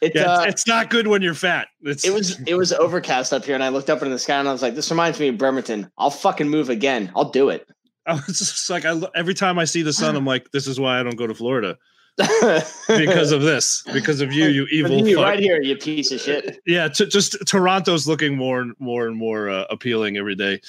It, Yeah, uh, it's, it's not good when you're fat. It's, it was it was overcast up here, and I looked up into the sky, and I was like, "This reminds me of Bremerton. I'll fucking move again. I'll do it." I was just like, I, every time I see the sun, I'm like, this is why I don't go to Florida because of this, because of you, you evil. you fuck. right here, you piece of shit. Yeah, t- just Toronto's looking more and more and more uh, appealing every day,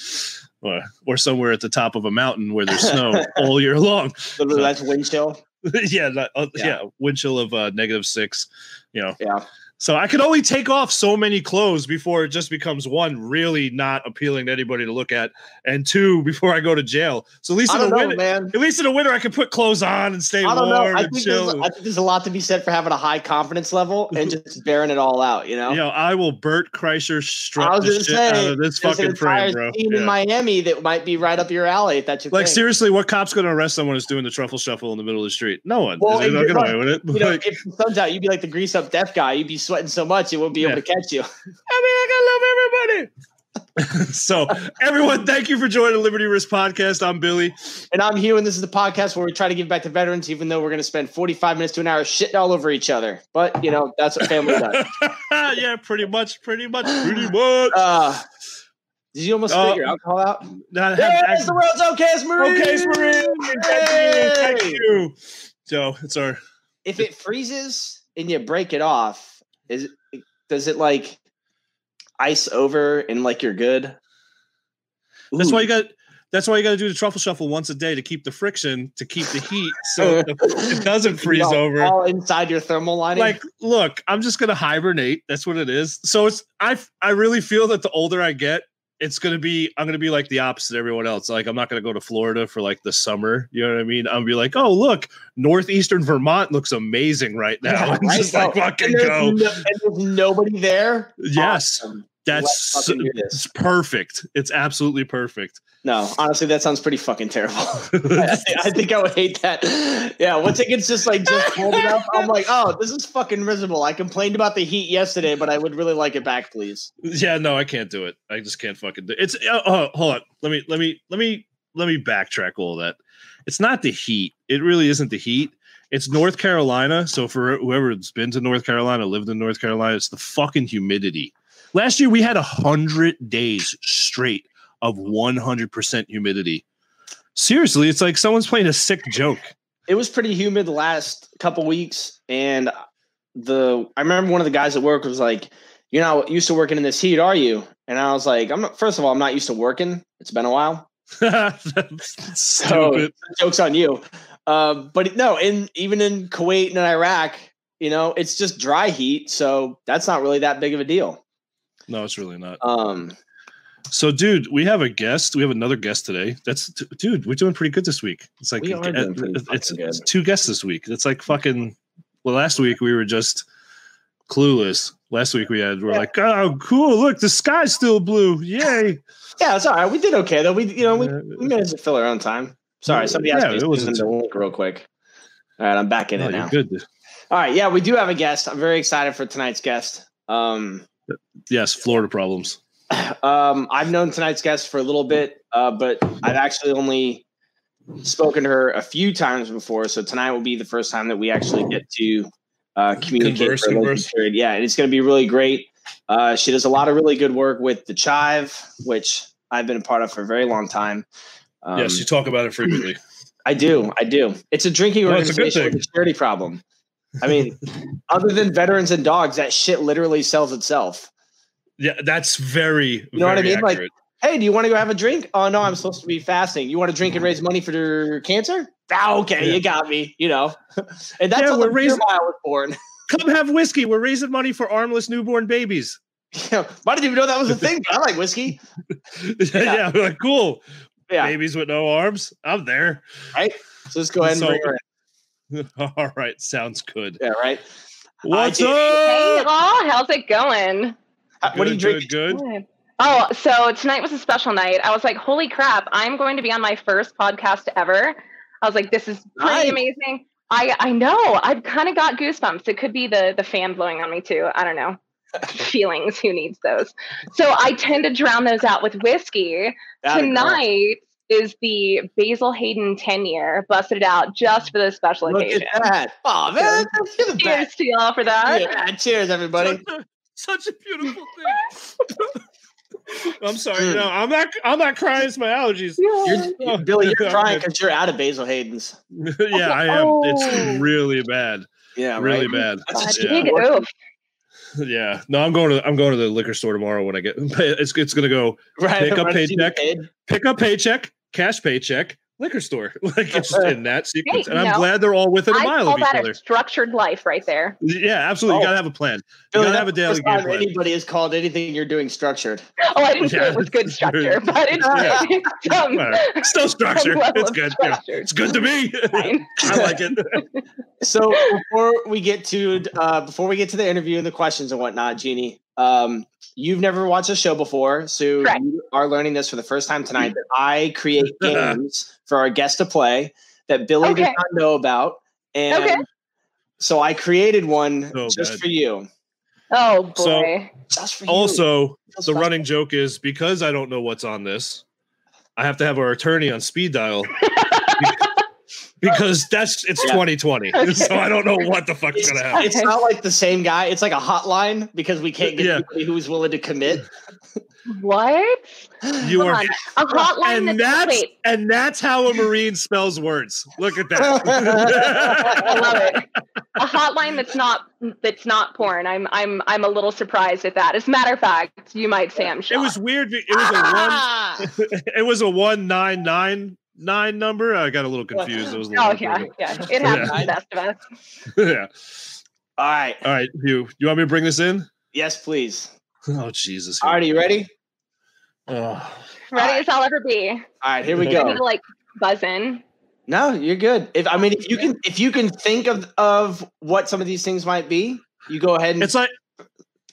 or or somewhere at the top of a mountain where there's snow all year long. Literally, that's wind chill. yeah, that, uh, yeah, Yeah. wind chill of uh, negative six. You know, Yeah. So I could only take off so many clothes before it just becomes one really not appealing to anybody to look at, and two before I go to jail. So at least in the know, winter, man. at least in the winter, I can put clothes on and stay I don't warm know. I and think, chill. I think there's a lot to be said for having a high confidence level and just bearing it all out. You know, you know, I will Bert Kreischer strut the shit out of this fucking frame, bro. scene Yeah. in Miami that might be right up your alley. If that's your Like thing. seriously, what cop's going to arrest someone who's doing the truffle shuffle in the middle of the street? No one. Well, They're not get away with it. You know, if the sun's out, you'd be like the grease up deaf guy. You'd be sweating so much it won't be able to catch you. I mean, I gotta love everybody. so, everyone, thank you for joining the Liberty Risk Podcast. I'm Billy. And I'm Hugh, and this is the podcast where we try to give back to veterans, even though we're going to spend 45 minutes to an hour shitting all over each other. But you know, that's what family does. yeah, pretty much, pretty much, pretty much. Uh, did you almost Uh, figure alcohol out? Not There's have- the world's okayest Marine. okay, Marine. Thank you. Thank you. So, it's our If it freezes and you break it off, is it, does it like ice over and like you're good? That's Ooh. why you got. That's why you got to do the truffle shuffle once a day to keep the friction, to keep the heat, so the- it doesn't freeze know, over. all inside your thermal lining. like look i'm just gonna hibernate that's what it is so it's i i really feel that the older i get it's gonna be i'm gonna be like the opposite of everyone else like i'm not gonna go to florida for like the summer you know what i mean i'm gonna be like oh look northeastern vermont looks amazing right now Yeah, right? just like fucking and go no- and there's nobody there. yes Awesome. That's Let's fucking do this. it's perfect it's absolutely perfect No, honestly, that sounds pretty fucking terrible. I, think, I think I would hate that. Yeah, once it gets just like just cold enough, I'm like, oh, this is fucking miserable. I complained about the heat yesterday, but I would really like it back, please. yeah no i can't do it i just can't fucking do it it's oh, oh, hold on let me let me let me let me backtrack all that it's not the heat it really isn't the heat it's north carolina so for whoever's been to north carolina lived in north carolina it's the fucking humidity last year we had a hundred days straight of 100% humidity seriously it's like someone's playing a sick joke It was pretty humid the last couple weeks, and the I remember one of the guys at work was like, "You're not used to working in this heat, are you?" And I was like, "I'm not." First of all, I'm not used to working. It's been a while. so jokes on you. Um, but no, in even in Kuwait and in Iraq, you know, it's just dry heat, so that's not really that big of a deal. No it's really not Um, So, dude, we have a guest. We have another guest today. That's dude. We're doing pretty good this week. It's like We are doing it's, it's, two guests this week. It's like fucking. Well, last week we were just clueless. Last week we had we're Yeah. like, oh, cool. Look, the sky's still blue. Yay! yeah, it's all right. We did okay though. We you know we, we managed to fill our own time. Sorry, somebody asked Yeah, me it to wasn't- the link real quick. All right, I'm back in No, it you're now. good. All right, yeah, we do have a guest. I'm very excited for tonight's guest. Um, Yes, Florida problems. um, I've known tonight's guest for a little bit, uh, but I've actually only spoken to her a few times before. So tonight will be the first time that we actually get to uh, communicate Converse, for a converse. period. Yeah, and it's going to be really great. Uh, she does a lot of really good work with the Chive, which I've been a part of for a very long time. Um, yes, you talk about it frequently. I do. I do. It's a drinking No, it's a organization with a charity problem. I mean, other than veterans and dogs, that shit literally sells itself. Yeah, that's very. You know what I very mean? Like- Hey, do you want to go have a drink? Oh no, I'm supposed to be fasting. You want to drink and raise money for your cancer? Ah, okay, Yeah. you got me. You know, and that's Yeah, we're raising- mile was born. come have whiskey. We're raising money for armless newborn babies. Yeah, I didn't even know that was a thing. But I like whiskey. yeah, we're like cool. Yeah, Babies with no arms. I'm there. right. So let's go ahead and So- bring her. All right, sounds good. Yeah, right. What's did- Hey, up? all, how's it going? Uh, what are you drinking? Good, good. Oh, so tonight was a special night. I was like, holy crap, I'm going to be on my first podcast ever. I was like, this is pretty Nice. amazing. I I know. I've kind of got goosebumps. It could be the the fan blowing on me too. I don't know. Feelings. Who needs those? So I tend to drown those out with whiskey. Atta girl. tonight is the Basil Hayden 10 year, busted out just for this special Look occasion. at that. Oh, man. You're the Cheers best. to y'all for that. Yeah, cheers, everybody. Such a beautiful thing. I'm sorry. Mm. No, I'm not. I'm not crying. It's my allergies. You're, Oh, Billy, you're I'm crying because you're out of Basil Hayden's. yeah, I am. Oh. It's really bad. Yeah, really right? bad. That's God, Yeah. big oof. Yeah. No, I'm going to. I'm going to the liquor store tomorrow when I get. It's it's gonna go Right. Pick up paycheck. pick up paycheck, cash paycheck, liquor store. Like it's just in that sequence, and I'm no. glad they're all within a I mile call of each that other. a structured life right there. Yeah, absolutely. Oh. You gotta have a plan. You Billy, gotta have a daily game plan. anybody has called anything you're doing structured. Oh, I didn't say it was good it's structure, true. but it's, Yeah. it's some, Alright. Still structure. It's good. Yeah. It's good to me. I like it. So before we get to uh, before we get to the interview and the questions and whatnot, Jeannie, um, you've never watched the show before, so Correct. you are learning this for the first time tonight. That I create games for our guests to play that Billy does Okay. not know about, and Okay. so I created one So just bad. for you. Oh boy. So- Just for you. Also, Feels the special. running joke is because I don't know what's on this, I have to have our attorney on speed dial. because that's it's Yeah. 2020. So I don't know what the fuck's It's, gonna happen. it's not like the same guy. It's like a hotline because we can't get Yeah. anybody who's willing to commit. what? You Hold are on. A hotline and that's, that's wait, and that's how a marine spells words. Look at that. I love it. A hotline that's not that's not porn. I'm I'm I'm a little surprised at that. As a matter of fact, you might say I'm it was weird. It was a Ah! one. It was a one nine nine nine number. I got a little confused. It was a oh, little Oh yeah, yeah. It happens to the best of us. yeah. All right. All right, you. You want me to bring this in? Yes, please. Oh Jesus. All right, are you ready? Oh. Ready as I'll ever be. All right, here we Okay. I'm go. gonna like buzz in. No, you're good. If I mean, if you can, if you can think of of what some of these things might be, you go ahead and It's like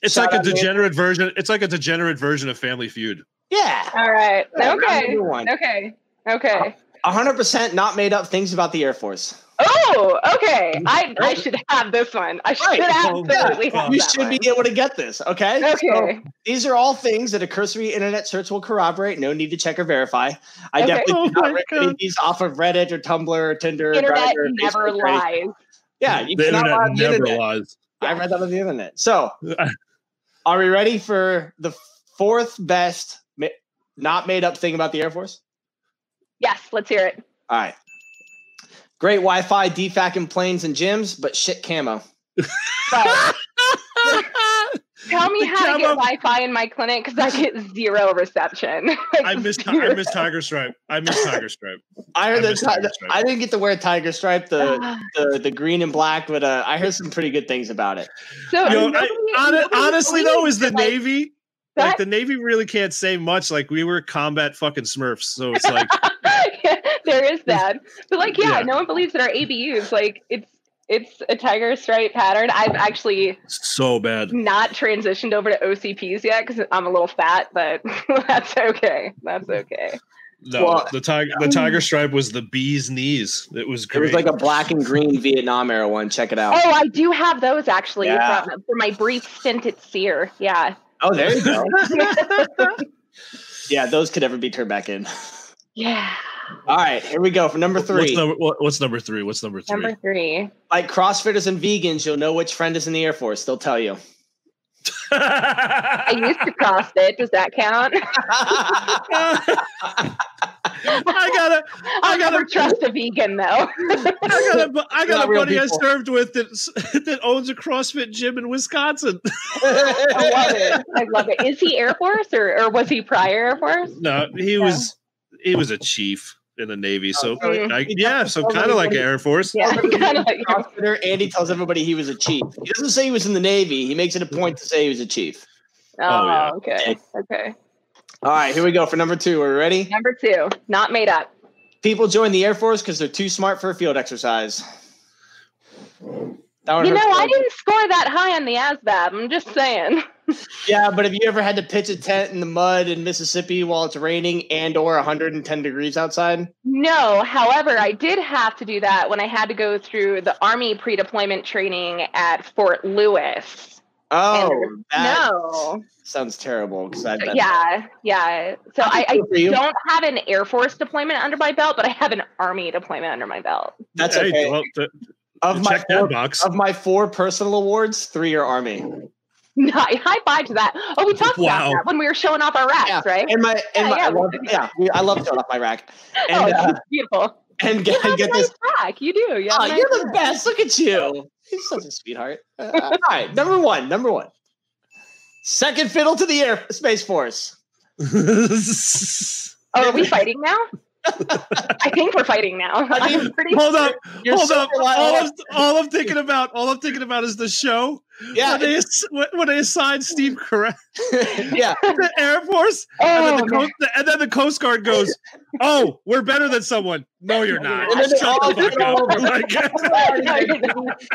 it's like a out, man. degenerate version. It's like a degenerate version of Family Feud. yeah, All right. Okay. Okay. Okay. hundred percent not made up things about the Air Force. Oh, okay. I I should have this one. I should Right. absolutely Yeah. have You that should one. be able to get this. Okay. So Okay. these are all things that a cursory internet search will corroborate. No need to check or verify. I Okay. definitely Oh did not my rip any of these off of Reddit or Tumblr or Tinder. or Internet Grindr or never or lies. Yeah, you The cannot lie internet on the never internet. lies. I read that on the internet. So, are we ready for the fourth best ma- not made up thing about the Air Force? Yes, let's hear it. All right. Great Wi-Fi, DFAC in planes and gyms, but shit camo. Right. Tell me The how to get Wi-Fi in my clinic because I get zero reception. Like, I miss I miss Tiger Stripe. I miss Tiger Stripe. I heard I that miss ti- Tiger Stripe. I didn't get to wear Tiger Stripe, the the, the green and black, but uh, I heard some pretty good things about it. so Yo, nobody- I, hon- nobody honestly though, is the like, Navy like the Navy really can't say much. Like we were combat fucking Smurfs, so it's like there is that. But like, yeah, Yeah. no one believes that our ABUs like it's it's a tiger stripe pattern. I've actually so bad. not transitioned over to OCPs yet because I'm a little fat, but that's okay. That's okay. No, Well- the tiger the um, Tiger Stripe was the bee's knees. It was great. It was like a black and green Vietnam era one. Check it out. Oh, I do have those actually Yeah. from, for my brief stint at SERE. Yeah. Oh, there you go. yeah, those could never be turned back in. Yeah. All right, here we go for number What's three. number, what, what's number three? What's number three? Number three. Like CrossFitters and vegans, you'll know which friend is in the Air Force. They'll tell you. I used to CrossFit. Does that count? I got a I'll gotta- trust a vegan though. I got a, I got a real buddy I served with that that owns a CrossFit gym in Wisconsin. I love it. I love it. Is he Air Force or, or was he prior Air Force? No, he was he was a chief in the Navy, so Oh, so I, yeah, so kind of like everybody- Air Force. Yeah, kind of like CrossFitter, tells everybody he was a chief. He doesn't say he was in the Navy. He makes it a point to say he was a chief. Oh, oh yeah. okay. Okay. All right, here we go for number two. Are we ready? Number two, not made up. People join the Air Force because they're too smart for a field exercise. That You know. I didn't score that high on the ASVAB. I'm just saying. Yeah, but have you ever had to pitch a tent in the mud in Mississippi while it's raining and or 110 degrees outside? No, however, I did have to do that when I had to go through the Army pre deployment training at Fort Lewis. Oh, that no. sounds terrible. Because I've been Yeah, yeah. So I, I Good don't have an Air Force deployment under my belt, but I have an Army deployment under my belt. That's Hey, okay. well, th- Of my four, box. of my four personal awards, three are Army. Nice. High five to that. Oh, we talked Wow. about that when we were showing off our racks, Yeah, right? And my and Yeah, my yeah, I love, we- yeah, I love showing off my rack. oh, And uh, beautiful. and You get, have get a nice this. rack. You do. You have Oh, nice you're the rack. best. Look at you. You're such a sweetheart. Uh, all right, number one. Number one. Second fiddle to the Air Space Force. Oh, are we fighting now? I think we're fighting now. I mean, I'm pretty Hold up, You're hold so up. All. I'm, all I'm thinking about, all I'm thinking about is the show Yeah, when they ass- when when they assigned Steve Carell yeah. the Air Force, and then Oh, the man. coast, and then the Coast Guard goes, "Oh, we're better than someone." No, you're not. And then they Shut the fuck up. Like,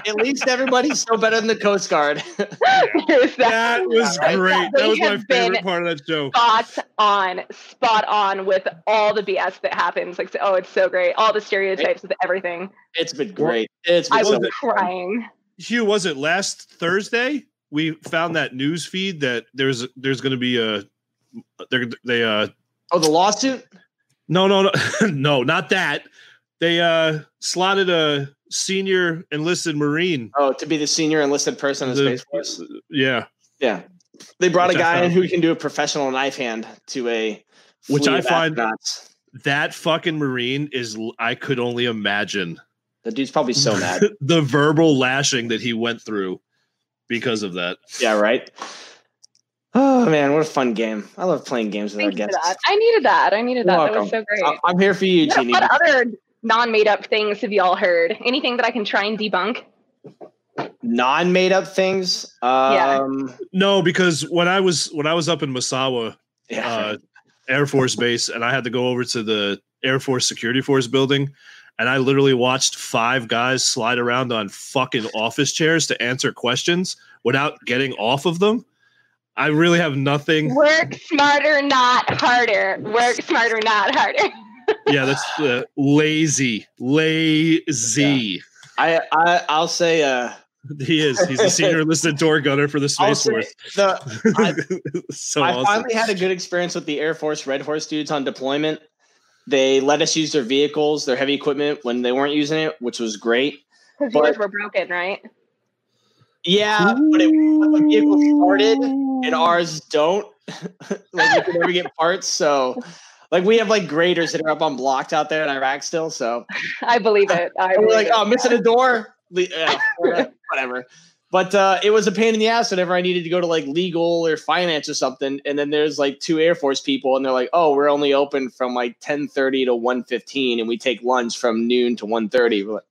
At least everybody's so better than the Coast Guard. There's that was Right. great. That was my favorite part of that show. spot on, spot on with all the BS that happens. Like, oh, it's so great. All the stereotypes with everything. It's been great. It's been I so was was it? crying. Hugh, was it last Thursday? We found that news feed that there's there's going to be a they're they uh Oh, the lawsuit? no no no no not that they uh slotted a senior enlisted marine Oh, to be the senior enlisted person in the Space Force. yeah Yeah. They brought Which a guy in who can do a professional knife hand to a Which I find- astronauts. that fucking marine is I could only imagine The dude's probably so mad. the verbal lashing that he went through because of that. yeah, right. Oh man, what a fun game! I love playing games with our Thank you for guests. that. I needed that. I needed that. You're That was so great. I- I'm here for you, What, Jeannie. what other non-made up things have y'all heard? Anything that I can try and debunk? Non-made up things. Yeah. Um, No, because when I was when I was up in Misawa, yeah. uh, Air Force Base, and I had to go over to the Air Force Security Force building, and I literally watched five guys slide around on fucking office chairs to answer questions without getting off of them. I really have nothing. Work smarter, not harder. Work smarter, not harder. Yeah, that's uh, lazy, lazy. I, I I'll say uh, He is. He's a senior enlisted door gunner for the Space Force. the so I awesome. finally had a good experience with the Air Force Red Horse dudes on deployment. They let us use their vehicles, their heavy equipment when they weren't using it, which was great. Because But- yours were broken, right? Yeah, but it, the vehicle started and ours don't. like we can never get parts, so like we have like graders that are up on blocked out there in Iraq still. So I believe it. I and we're like, it. oh, missing a door. Yeah, whatever. But uh, it was a pain in the ass whenever I needed to go to like legal or finance or something. And then there's like two Air Force people, and they're like, "Oh, we're only open from like 10:30 to 1:15, and we take lunch from noon to 1:30." We're like,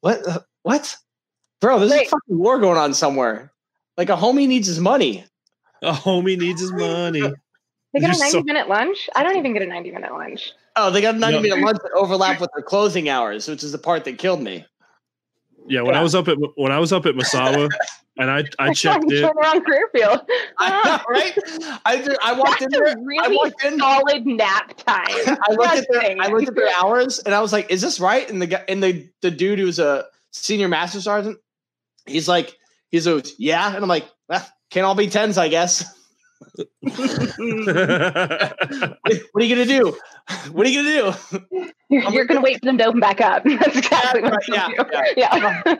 what? What? Bro, there's a fucking war going on somewhere. Like a homie needs his money. A homie needs his money. They get a You're 90 so- minute lunch? I don't even get a 90 minute lunch. Oh, they got a 90 No. minute lunch that overlap with their closing hours, which is the part that killed me. Yeah, when I was up at when I was up at Misawa, and I I checked I'm it. trying career field. I know, right? I, ju- I walked in That's there. a I really walked in. solid nap time. I looked at their Just I looked at their hours and I was like, "Is this right?" And the guy and the the dude who's a senior master sergeant, he's like, he's a yeah, and I'm like, well, can't all be tens, I guess. What what are you gonna do? What are you gonna do? You're, you're going to wait for them to open back up. That's exactly what Yeah, you do. yeah, Yeah.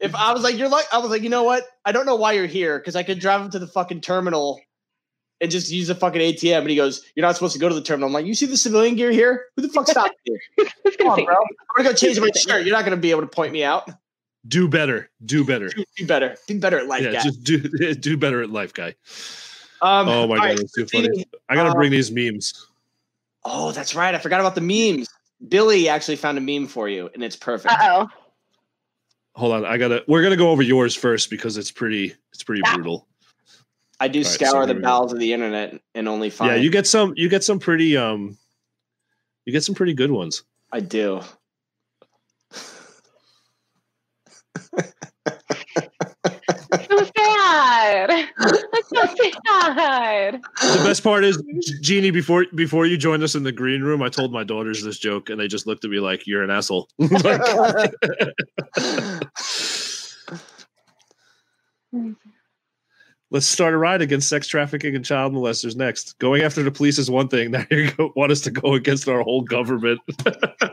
If I was like, you're like, I was like, you know what? I don't know why you're here because I could drive him to the fucking terminal and just use the fucking ATM. And he goes, "You're not supposed to go to the terminal." I'm like, "You see the civilian gear here? Who the fuck stopped you? Come on, bro. I'm gonna go change my shirt. You're not gonna be able to point me out. do better. Do better. Do, do better. Do better at life, Yeah, guy." just do do better at life, guy. Um, Oh my god, right, that's too Jeannie, funny. I gotta um, bring these memes. Oh, that's right. I forgot about the memes. Billy actually found a meme for you, and it's perfect. Uh oh. Hold on, I gotta. We're gonna go over yours first because it's pretty. It's pretty Yeah. brutal. I do All right, so scour here the bowels of the internet and only find. Yeah, you get some. You get some pretty. Um, you get some pretty good ones. I do. So sad. That's so sad. The best part is, Jeannie, before before you joined us in the green room, I told my daughters this joke, and they just looked at me like, "You're an asshole." Like, Let's start a ride against sex trafficking and child molesters next. Going after the police is one thing. Now you go, want us to go against our whole government.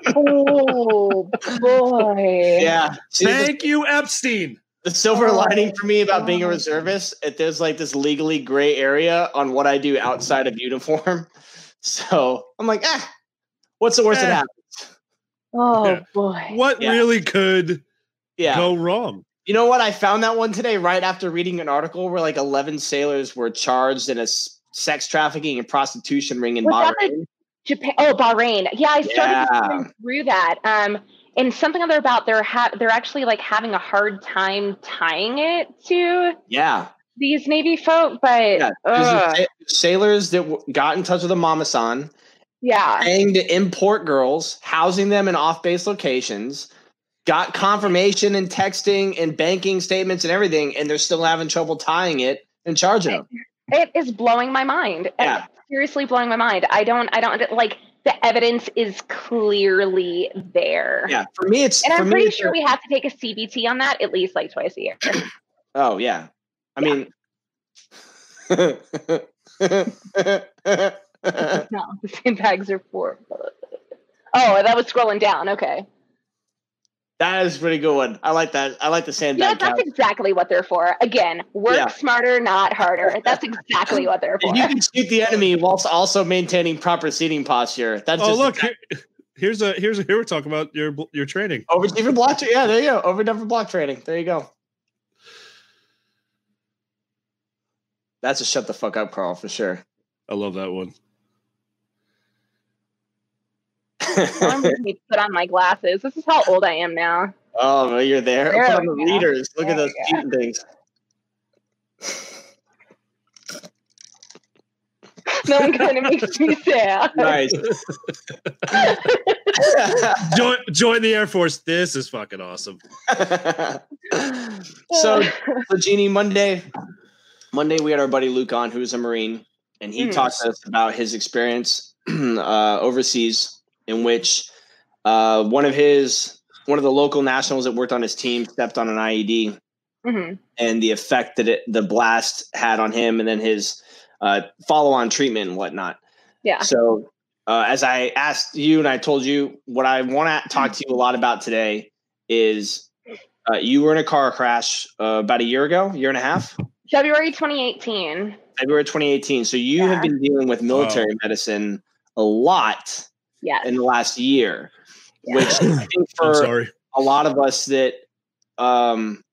oh boy. Yeah. Thank you, Epstein. The silver Oh, lining for me about being a reservist, it, there's like this legally gray area on what I do outside of uniform. So I'm like, ah, what's the worst that Eh. happens? Oh Yeah. boy. What Yeah. really could Yeah. go wrong? You know what? I found that one today right after reading an article where like 11 sailors were charged in a s- sex trafficking and prostitution ring in Was that the- Bahrain. Japan. Oh, Bahrain. Yeah, I started Yeah. through that. Um, and something other about they're ha- they're actually like having a hard time tying it to Yeah. these Navy folk, but Yeah. Sailors that w- got in touch with the Mama-san, yeah. paying to import girls, housing them in off-base locations, got confirmation and texting and banking statements and everything, and they're still having trouble tying it and charging them. It is blowing my mind. Yeah. It's seriously blowing my mind. I don't. I don't like the evidence is clearly there. Yeah. For me, it's And for I'm me, pretty sure we have to take a CBT on that at least like twice a year. Oh yeah. I Yeah. mean. no, the sandbags are for. Oh, that was scrolling down. Okay. That is a pretty good one. I like that. I like the Yeah, sandbag. that's couch. exactly what they're for. Again, work Yeah. smarter, not harder. That's exactly what they're for. And you can shoot the enemy whilst also maintaining proper seating posture. That's Oh, just look, here, here's a here's a, here we're talking about your your training. overdone block. Tra- yeah, there you go. Overdone for block training. There you go. That's a shut the fuck up, Carl, for sure. I love that one. I'm going to put on my glasses. This is how old I am now. oh, well, you're there. There Put on we the go. readers. Look at those we go. cheating things. No one kind of makes me sad. Nice. Join join the Air Force. This is fucking awesome. so, so Jeannie, Monday, Monday we had our buddy Luke on, who's a Marine, and he Mhm. talked to us about his experience uh, overseas, in which uh, one of his one of the local nationals that worked on his team stepped on an IED, Mhm. and the effect that it, the blast had on him, and then his uh, follow on treatment and whatnot. Yeah. So, uh, as I asked you and I told you, what I want to talk to you a lot about today is uh, you were in a car crash uh, about a year ago, year and a half, February 2018. February 2018. So you Yeah. have been dealing with military medicine a lot Yes. in the last year, Yeah. which I think I'm for sorry. a lot of us that, um,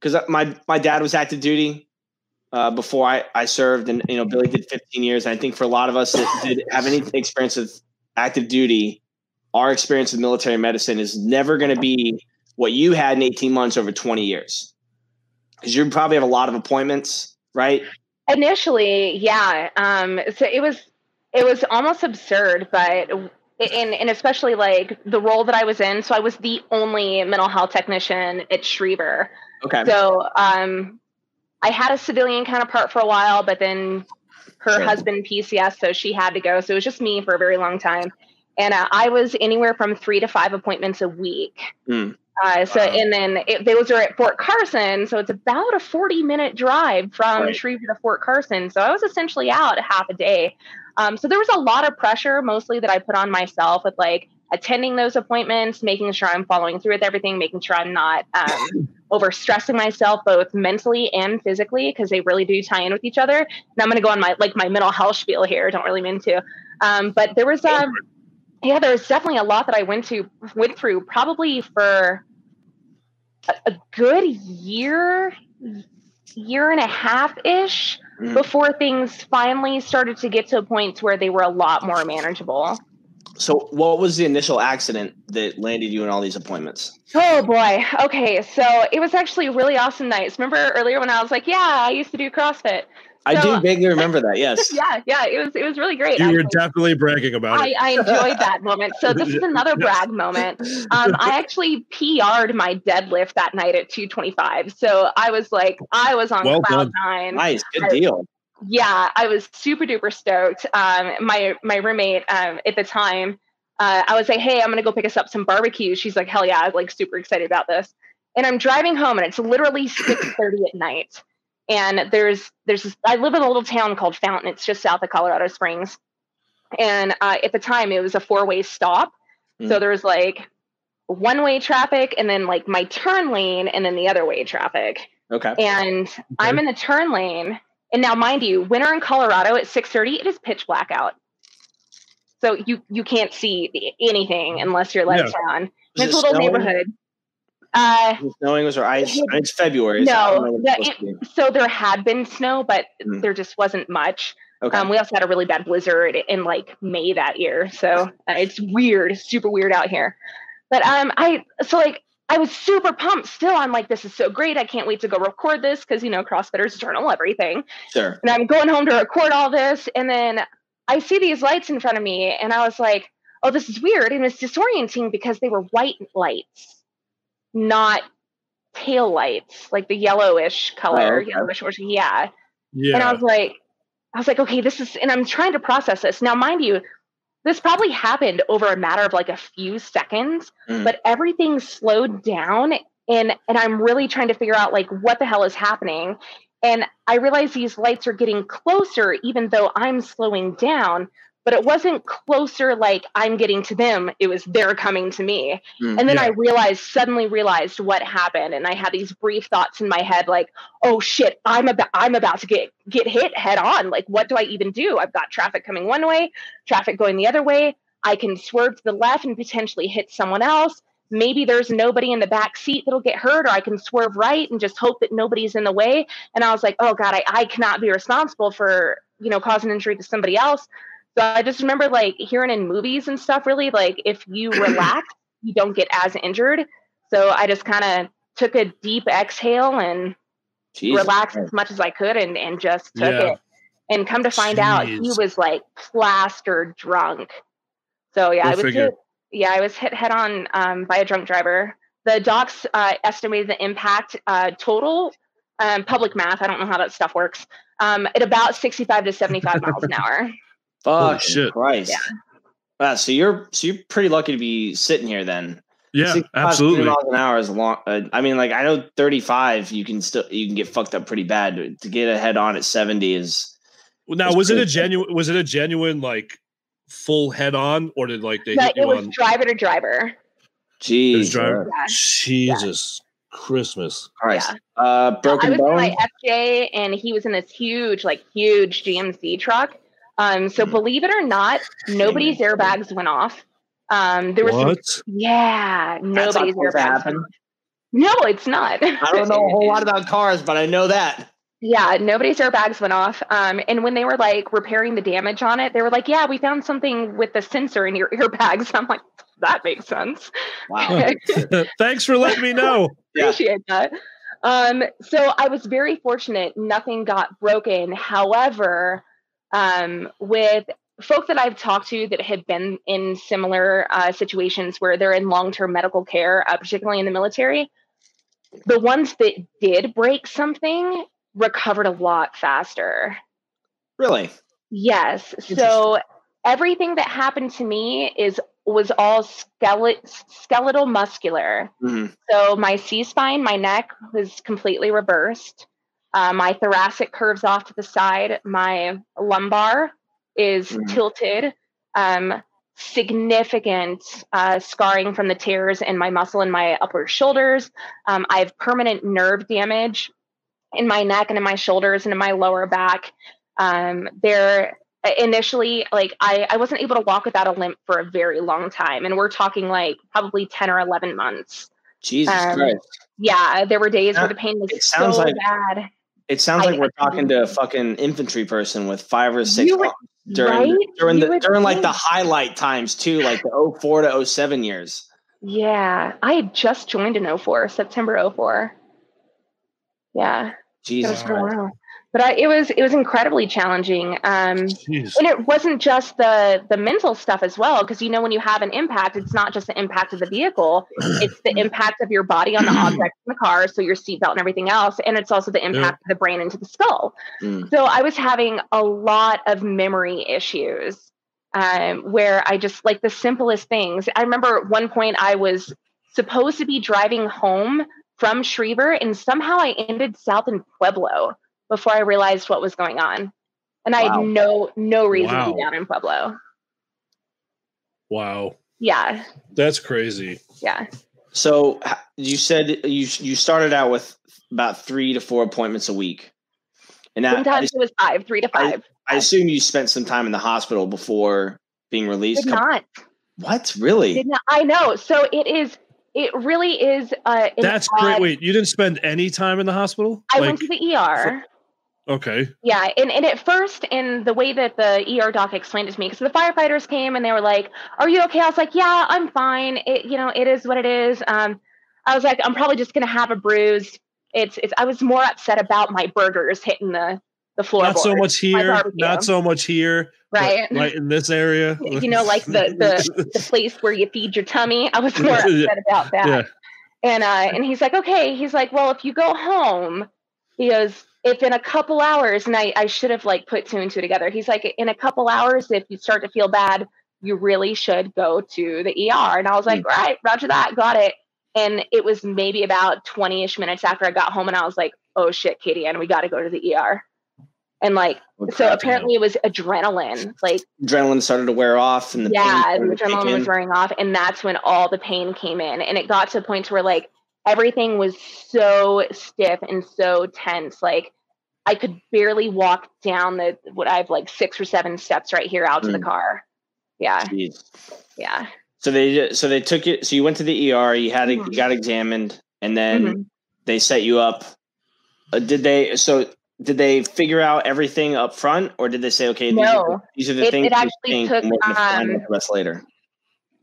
because my my dad was active duty uh, before I, I served, and you know Billy did 15 years. And I think for a lot of us that did have any experience with active duty, our experience with military medicine is never going to be what you had in 18 months over 20 years, because you probably have a lot of appointments, right? Initially, yeah. Um, so it was it was almost absurd, but and and especially like the role that I was in. So I was the only mental health technician at Schriever. Okay. So um, I had a civilian counterpart for a while, but then her Sure. husband PCS, so she had to go. So it was just me for a very long time, and uh, I was anywhere from three to five appointments a week. Hmm. Uh, so Wow. and then it, those are at Fort Carson, so it's about a forty-minute drive from Right. Schriever to Fort Carson. So I was essentially out half a day. Um, so there was a lot of pressure, mostly that I put on myself with like attending those appointments, making sure I'm following through with everything, making sure I'm not um, over stressing myself both mentally and physically because they really do tie in with each other. And I'm going to go on my like my mental health spiel here. Don't really mean to, um, but there was um, yeah, there was definitely a lot that I went to went through probably for a, a good year, year and a half ish Mhm. before things finally started to get to a point where they were a lot more manageable. So, what was the initial accident that landed you in all these appointments? Oh boy. Okay. So it was actually a really awesome nights. Remember earlier when I was like, yeah, I used to do CrossFit. I do vaguely remember that. Yes. Yeah. Yeah. It was, it was really great. You were definitely bragging about I, it. I enjoyed that moment. So this is another brag moment. Um, I actually PR'd my deadlift that night at 225. So I was like, I was on Well cloud done. nine. Nice. Good deal. yeah, I was super duper stoked. Um, my my roommate um, at the time, uh, I was like, "Hey, I'm gonna go pick us up some barbecue." She's like, "Hell yeah!" I was like super excited about this. And I'm driving home, and it's literally 6:30 at night. And there's there's this, I live in a little town called Fountain. It's just south of Colorado Springs. And uh, at the time, it was a four way stop. Mm. So there's like one way traffic, and then like my turn lane, and then the other way traffic. Okay. And okay. I'm in the turn lane, and now, mind you, winter in Colorado at 6:30, it is pitch black out. So you you can't see anything unless your lights yeah. are on. It's a little snowing? neighborhood. Uh, snowing was or ice. It's February. No, so, it, so there had been snow, but mm. there just wasn't much. Okay. Um, we also had a really bad blizzard in like May that year, so uh, it's weird, super weird out here. But um, I so like I was super pumped. Still, I'm like, this is so great. I can't wait to go record this because you know CrossFitters Journal everything. Sure. And I'm going home to record all this, and then I see these lights in front of me, and I was like, oh, this is weird, and it's disorienting because they were white lights, not tail lights, like the yellowish color, oh, okay. yellowish orange. Yeah. Yeah. And I was like, I was like, okay, this is, and I'm trying to process this. Now, mind you, this probably happened over a matter of like a few seconds, mm. but everything slowed down and and I'm really trying to figure out like what the hell is happening. And I realize these lights are getting closer even though I'm slowing down, but it wasn't closer like I'm getting to them. It was they're coming to me. Mm, and then yeah. I realized, suddenly realized what happened. And I had these brief thoughts in my head, like, oh shit, I'm about I'm about to get get hit head on. Like, what do I even do? I've got traffic coming one way, traffic going the other way. I can swerve to the left and potentially hit someone else. Maybe there's nobody in the back seat that'll get hurt, or I can swerve right and just hope that nobody's in the way. And I was like, oh God, I, I cannot be responsible for, you know, causing injury to somebody else. So I just remember like hearing in movies and stuff, really, like if you relax, you don't get as injured. So I just kind of took a deep exhale and Jesus relaxed as much as I could and, and just took yeah. it. And come to find Jeez. out, he was like plastered drunk. So yeah, I was hit, yeah, I was hit head on um, by a drunk driver. The docs uh, estimated the impact uh, total um, public math. I don't know how that stuff works. Um, at about 65 to 75 miles an hour. Fuck shit. Christ. Yeah. Wow, so you're so you're pretty lucky to be sitting here then. Yeah, absolutely. Miles an hour is long. Uh, I mean, like I know 35, you can still you can get fucked up pretty bad. To get a head on at 70 is. Now, was it a genuine? Was it a genuine like full head on, or did like they? hit it was on? driver to driver. Jeez, driver. Yeah. Jesus yeah. Christmas. Christ. Yeah. Uh, broken I was bone. My FJ, and he was in this huge, like huge GMC truck um, so hmm. believe it or not, nobody's airbags went off. Um, there was what? Some, yeah, nobody's airbags. No, it's not. I don't know a whole lot about cars, but I know that. Yeah, nobody's airbags went off. Um, and when they were like repairing the damage on it, they were like, "Yeah, we found something with the sensor in your airbags." I'm like, "That makes sense." Wow. Thanks for letting me know. Appreciate that. Um, so I was very fortunate; nothing got broken. However, um, with folks that I've talked to that have been in similar uh, situations where they're in long term medical care, uh, particularly in the military, the ones that did break something recovered a lot faster. Really? Yes. So everything that happened to me is was all skeletal skeletal muscular. Mm-hmm. So my C spine, my neck was completely reversed. Uh, my thoracic curves off to the side. My lumbar is mm-hmm. tilted. Um, significant uh, scarring from the tears in my muscle in my upper shoulders. Um, I have permanent nerve damage in my neck and in my shoulders and in my lower back. Um, there initially like I, I wasn't able to walk without a limp for a very long time and we're talking like probably 10 or 11 months jesus um, christ yeah there were days where the pain was so like, bad it sounds like I, we're talking to a fucking infantry person with five or six would, during right? during the during like the highlight times too, like the 04 to 07 years. Yeah, I had just joined in 04, September 04. Yeah. Jesus but I, it was it was incredibly challenging um, and it wasn't just the the mental stuff as well because you know when you have an impact it's not just the impact of the vehicle it's the impact of your body on the object in the car so your seatbelt and everything else and it's also the impact yeah. of the brain into the skull mm. so i was having a lot of memory issues um, where i just like the simplest things i remember at one point i was supposed to be driving home from Schriever and somehow I ended south in Pueblo before I realized what was going on. And I had no no reason to be down in Pueblo. Wow. Yeah, That's crazy. yeah. So you said you you started out with about three to four appointments a week, and I, I, it was five, three to five. I assume you spent some time in the hospital before being released. Did Couple- not. What really? Did not. I know. So it is. It really is. Uh, an That's great. Wait, you didn't spend any time in the hospital? I like, went to the ER. Okay. Yeah, and, and at first, in the way that the ER doc explained it to me, because the firefighters came and they were like, "Are you okay?" I was like, "Yeah, I'm fine. It, you know, it is what it is." Um, I was like, "I'm probably just gonna have a bruise." It's, it's. I was more upset about my burgers hitting the the floor. Not so much here. Not so much here. right? Right in this area. you know, like the the the place where you feed your tummy. I was more upset about that. Yeah. And uh, and he's like, okay. He's like, well, if you go home, he goes, if in a couple hours, and I I should have like put two and two together. He's like, in a couple hours, if you start to feel bad, you really should go to the ER. And I was like, Hmm. right, Roger that, got it. And it was maybe about twenty ish minutes after I got home, and I was like, oh shit, Katie, and we got to go to the ER. And like, so apparently it was adrenaline, like adrenaline started to wear off, and the pain yeah, adrenaline was wearing off, and that's when all the pain came in, and it got to a point where like everything was so stiff and so tense, like I could barely walk down the what I have like six or seven steps right here out to the Mm. car. Yeah, Jeez. yeah. So they so they took it. So you went to the ER. You had it. Mhm. You got examined, and then Mhm. they set you up. Uh, did they? So did they figure out everything up front, or did they say, okay, these, are, No. these are the It- things it actually took, and we're gonna find um, later?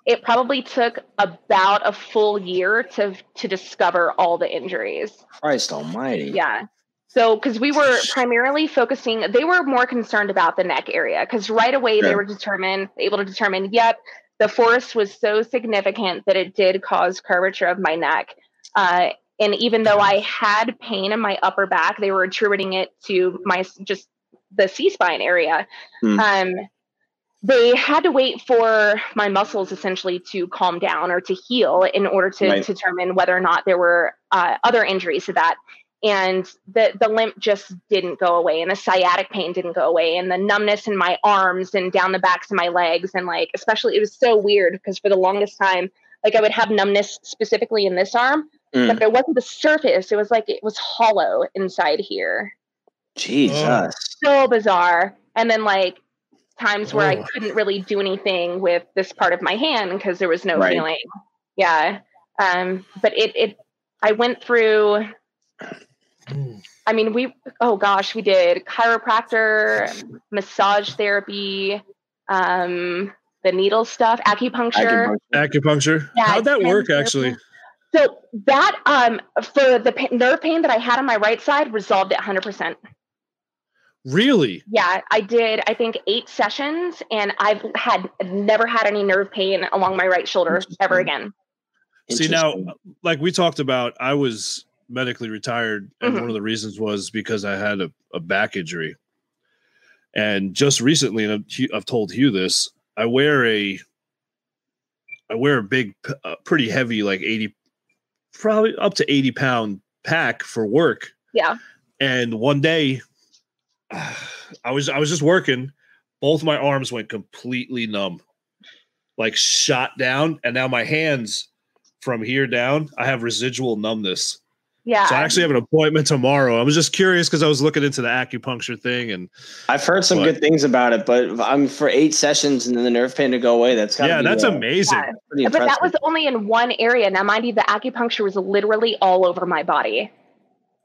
It probably took about a full year to to discover all the injuries. Christ Almighty! Yeah. So, because we were primarily focusing, they were more concerned about the neck area because right away they were determined, able to determine, yep, the force was so significant that it did cause curvature of my neck. Uh, and even though I had pain in my upper back, they were attributing it to my just the C spine area. Hmm. Um, they had to wait for my muscles essentially to calm down or to heal in order to, Right. to determine whether or not there were uh, other injuries to that and the the limp just didn't go away and the sciatic pain didn't go away and the numbness in my arms and down the backs of my legs and like especially it was so weird because for the longest time like i would have numbness specifically in this arm Mm. but it wasn't the surface it was like it was hollow inside here Jesus. so bizarre and then like times where i couldn't really do anything with this part of my hand because there was no Right. feeling yeah um but it it i went through I mean, we, oh gosh, we did chiropractor, massage therapy, um, the needle stuff, acupuncture. Acupuncture. Acupuncture. Yeah, How'd that work therapy. actually? So that, um, for the pa- nerve pain that I had on my right side, resolved it 100%. Really? Yeah, I did, I think, eight sessions, and I've had never had any nerve pain along my right shoulder ever again. See now, like we talked about, I was medically retired, and Mhm. one of the reasons was because I had a, a back injury. And just recently, and I've- I've told Hugh this, I wear a, I wear a big, uh, pretty heavy, like eighty, probably up to eighty pound pack for work. Yeah. And one day, I was I was just working, both my arms went completely numb, like shot down, and now my hands from here down, I have residual numbness. Yeah. So I actually have an appointment tomorrow. I was just curious because I was looking into the acupuncture thing, and I've heard some What? good things about it, but I'm for eight sessions and then the nerve pain to go away. That's yeah, be, that's uh, amazing. Yeah. but impressive. that was only in one area. Now, mind you, the acupuncture was literally all over my body,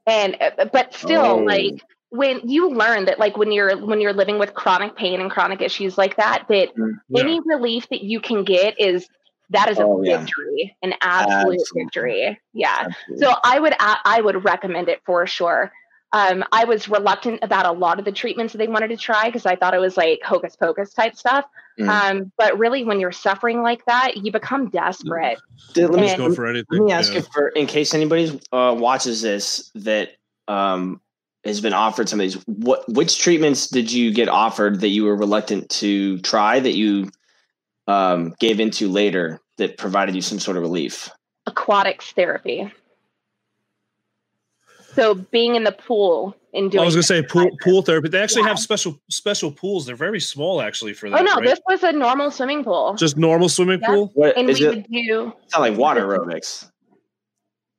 and uh, but still, Oh. like when you learn that, like when you're when you're living with chronic pain and chronic issues like that, that Yeah. any relief that you can get is that is a Oh, yeah. victory, an absolute Absolutely. victory. Yeah. Absolutely. So I would I I would recommend it for sure. Um, I was reluctant about a lot of the treatments that they wanted to try because I thought it was like hocus pocus type stuff. Mhm. Um, but really, when you're suffering like that, you become desperate. Did- let me Just go for anything. Let me ask yeah. you for in case anybody uh, watches this that um, has been offered some of these. What which treatments did you get offered that you were reluctant to try that you um, gave into later that provided you some sort of relief? Aquatics therapy. So being in the pool in doing. I was gonna say pool pool therapy. They actually Yeah. have special special pools. They're very small actually for that. Oh no, right? this was a normal swimming pool, just normal swimming Yeah. pool. What and is we it? would do It's not like water aerobics.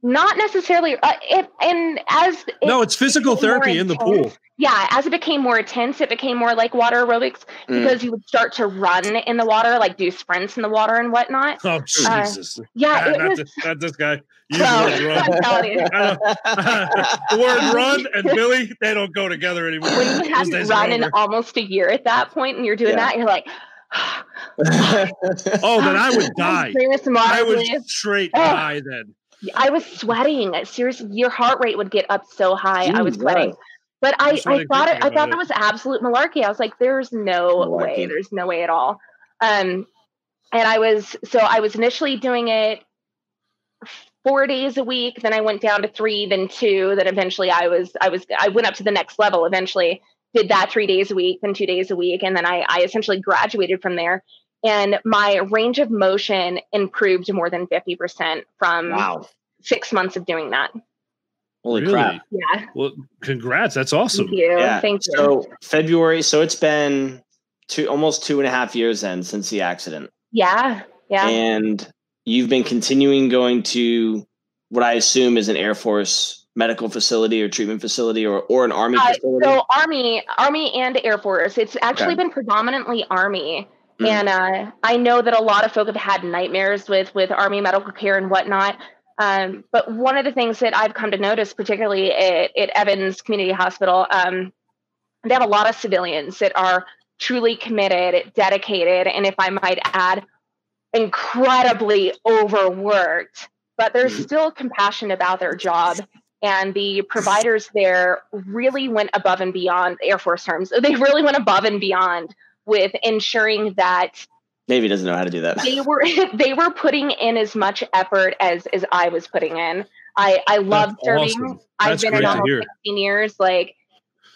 not necessarily. Uh, it, and as it no, it's physical became therapy in the pool. Yeah, as it became more intense, it became more like water aerobics Mm. because you would start to run in the water, like do sprints in the water and whatnot. Oh Uh, Jesus! Yeah, Ah, it not, was. this, not this guy. Use So, the word run. I'm you. the word run and Billy, they don't go together anymore. when you Those hadn't run in almost a year at that point and you're doing Yeah. that, you're like, Oh, then I would die. Serious I would straight Oh. die then. I was sweating. Seriously, your heart rate would get up so high. I was Jesus. sweating. But I, That's I I thought it, I about thought it. that was absolute malarkey. I was like, there's no way. There's no way at all. Um, and I was so I was initially doing it four days a week. Then I went down to three, then two. Then eventually I was I was I went up to the next level. Eventually did that three days a week, then two days a week, and then I I essentially graduated from there. And my range of motion improved more than fifty percent from wow. six months of doing that. Holy really? crap. Yeah. Well, congrats. That's awesome. Thank you. Yeah. Thank you. So February. So it's been two almost two and a half years then since the accident. yeah. Yeah. And you've been continuing going to what I assume is an Air Force medical facility or treatment facility or, or an Army Uh, facility. so Army, Army and Air Force. It's actually Okay. been predominantly Army. Mm. And uh, I know that a lot of folk have had nightmares with with Army medical care and whatnot. Um, but one of the things that I've come to notice, particularly at, at Evans Community Hospital, um, they have a lot of civilians that are truly committed, dedicated, and if I might add, incredibly overworked. But there's Mhm. still compassion about their job. And the providers there really went above and beyond Air Force terms. They really went above and beyond with ensuring that Navy doesn't know how to do that. they were they were putting in as much effort as as I was putting in. I I love serving. awesome. I've been great in almost hear. 16 years. Like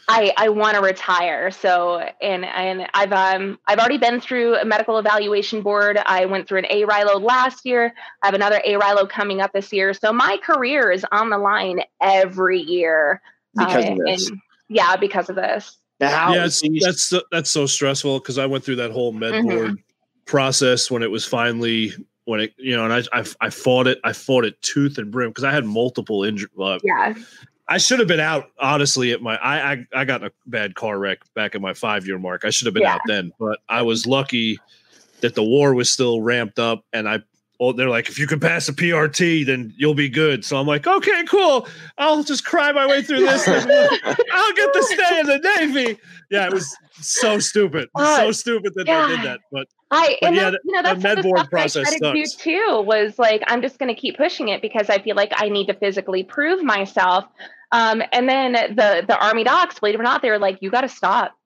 I I want to retire. So and and I've um I've already been through a medical evaluation board. I went through an A Rilo last year. I have another A Rilo coming up this year. So my career is on the line every year. because Uh, of this. and yeah, because of this. Now, yeah, it's, so you- that's so, that's so stressful because I went through that whole med Mhm. board process when it was finally when it you know, and I I, I fought it. I fought it tooth and brim because I had multiple injuries. Uh, Yeah. I should have been out honestly at my I I, I got in a bad car wreck back at my five year mark. I should have been Yeah. out then, but I was lucky that the war was still ramped up and I oh they're like if you can pass a PRT then you'll be good. So I'm like okay cool I'll just cry my way through this. I'll get to stay in the Navy. Yeah, it was so stupid, so Uh, stupid that yeah. they did that. But I But and yeah, that, you know the that's of med board that I process to do too. Was like I'm just going to keep pushing it because I feel like I need to physically prove myself. Um, and then the the army docs, believe it or not, they were like, "You got to stop.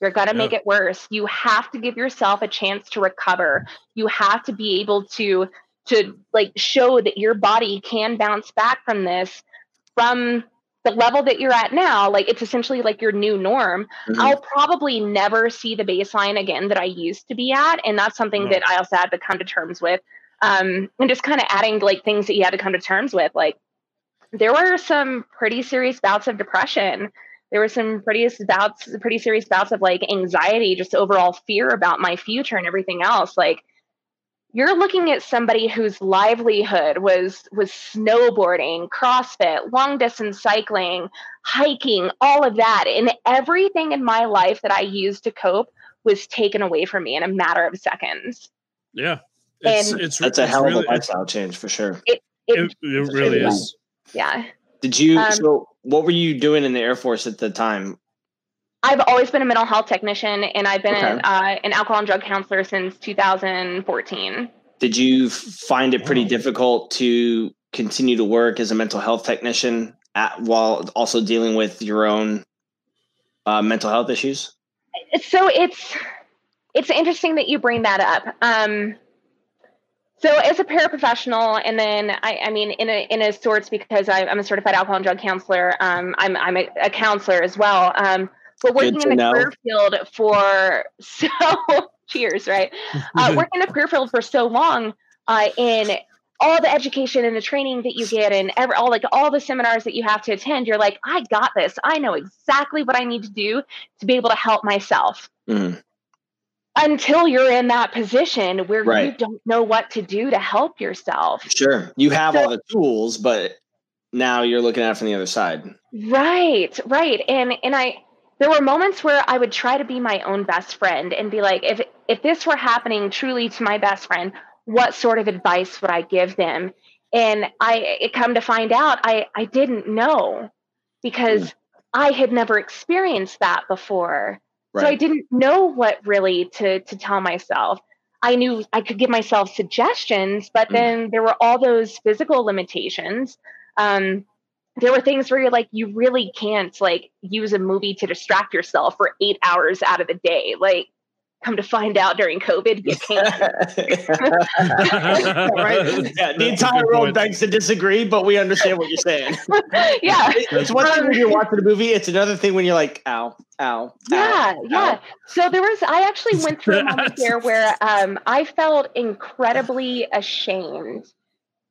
You're going to Yeah. make it worse. You have to give yourself a chance to recover. You have to be able to to like show that your body can bounce back from this from the level that you're at now like it's essentially like your new norm Mhm. I'll probably never see the baseline again that I used to be at. And that's something No. that I also had to come to terms with. Um, and just kind of adding like things that you had to come to terms with. Like there were some pretty serious bouts of depression. There were some pretty bouts, pretty serious bouts of like anxiety, just overall fear about my future and everything else. Like you're looking at somebody whose livelihood was was snowboarding, CrossFit, long distance cycling, hiking, all of that. And everything in my life that I used to cope was taken away from me in a matter of seconds. yeah, it's And- it's That's a it's hell of really, a lifestyle change for sure. It, It, it really is. yeah. Did you? Um, so, what were you doing in the Air Force at the time? I've always been a mental health technician and I've been Okay. an, uh, an alcohol and drug counselor since 2014. Did you find it pretty difficult to continue to work as a mental health technician at, while also dealing with your own uh, mental health issues? so it's it's interesting that you bring that up. Um, so as a paraprofessional, and then I, I mean, in a in a sorts because I, I'm a certified alcohol and drug counselor. Um, I'm I'm a, a counselor as well. Um, but working in the know. career field for so cheers, right? Uh, working in the career field for so long, uh, in all the education and the training that you get and every, all like all the seminars that you have to attend you're like i got this i know exactly what i need to do to be able to help myself Mhm. Until you're in that position where you don't know what to do to help yourself Sure. You have So- all the tools, but now you're looking at it from the other side. Right, right. And and I there were moments where I would try to be my own best friend and be like if if this were happening truly to my best friend, what sort of advice would I give them? And I it come to find out I I didn't know because hmm. I had never experienced that before. So I didn't know what really to to tell myself. I knew I could give myself suggestions, but Mm. then there were all those physical limitations. Um, there were things where you're like, you really can't like use a movie to distract yourself for eight hours out of the day. Like, come to find out during COVID, you can't. right? Yeah, the entire world begs to disagree, but we understand what you're saying. yeah. It's one thing when you're watching a movie, it's another thing when you're like, ow, ow, ow. Yeah, yeah. ow. So there was I actually went through a moment there where um, I felt incredibly ashamed.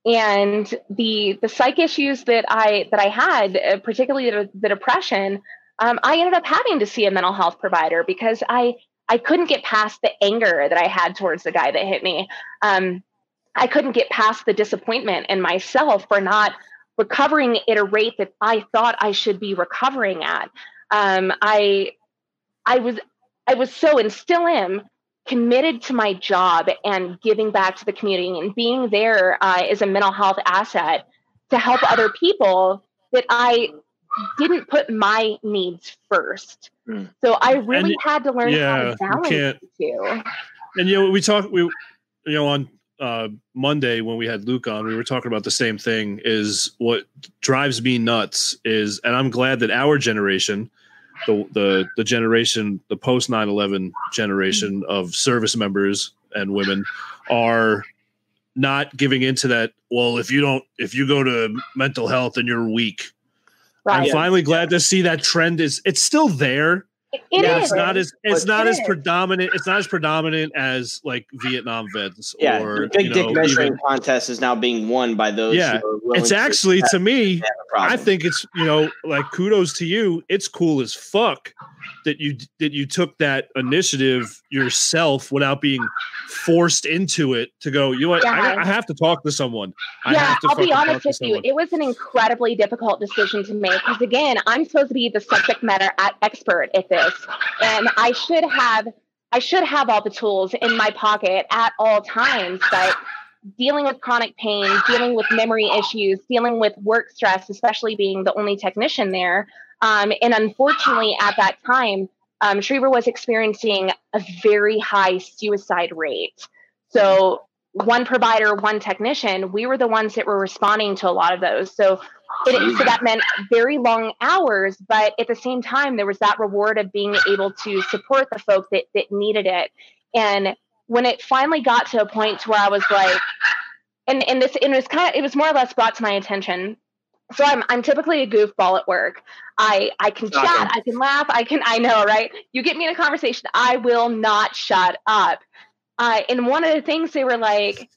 And the the psych issues that I that I had, uh, particularly the, the depression, um, I ended up having to see a mental health provider because I I couldn't get past the anger that I had towards the guy that hit me. Um, I couldn't get past the disappointment in myself for not recovering at a rate that I thought I should be recovering at. Um, I I was I was so and still am committed to my job and giving back to the community and being there uh, as a mental health asset to help other people that I didn't put my needs first. Mm. So I really it- had to learn how to balance can't- the two. and you know we talked we you know on uh monday when we had luke on we were talking about the same thing is what drives me nuts is and i'm glad that our generation the the the generation the post 9-11 generation of service members and women are not giving into that well if you don't if you go to mental health and you're weak i'm finally glad to see that trend is it's still there It Yeah, is. it's not as it's But- not It as is. predominant it's not as predominant as like vietnam vets Yeah, or the big you dick know, measuring even- contest is now being won by those. Yeah, who are it's actually to me have a problem. i think it's you know like kudos to you it's cool as fuck that you that you took that initiative yourself without being forced into it to go you know what I, Yeah. I have to talk to someone I yeah, have to I'll be honest with you. It was an incredibly difficult decision to make because, again, I'm supposed to be the subject matter expert at this, and I should have I should have all the tools in my pocket at all times. But dealing with chronic pain, dealing with memory issues, dealing with work stress, especially being the only technician there, um, and unfortunately, at that time, um, Schriever was experiencing a very high suicide rate. So one provider, one technician, we were the ones that were responding to a lot of those. So, it, so that meant very long hours, but at the same time, there was that reward of being able to support the folk that, that needed it. And when it finally got to a point where I was like, and, and this, and it was kind of, it was more or less brought to my attention. So I'm, I'm typically a goofball at work. I, I can Shocking. chat, I can laugh, I can, I know, right? You get me in a conversation, I will not shut up. Uh, and one of the things they were like,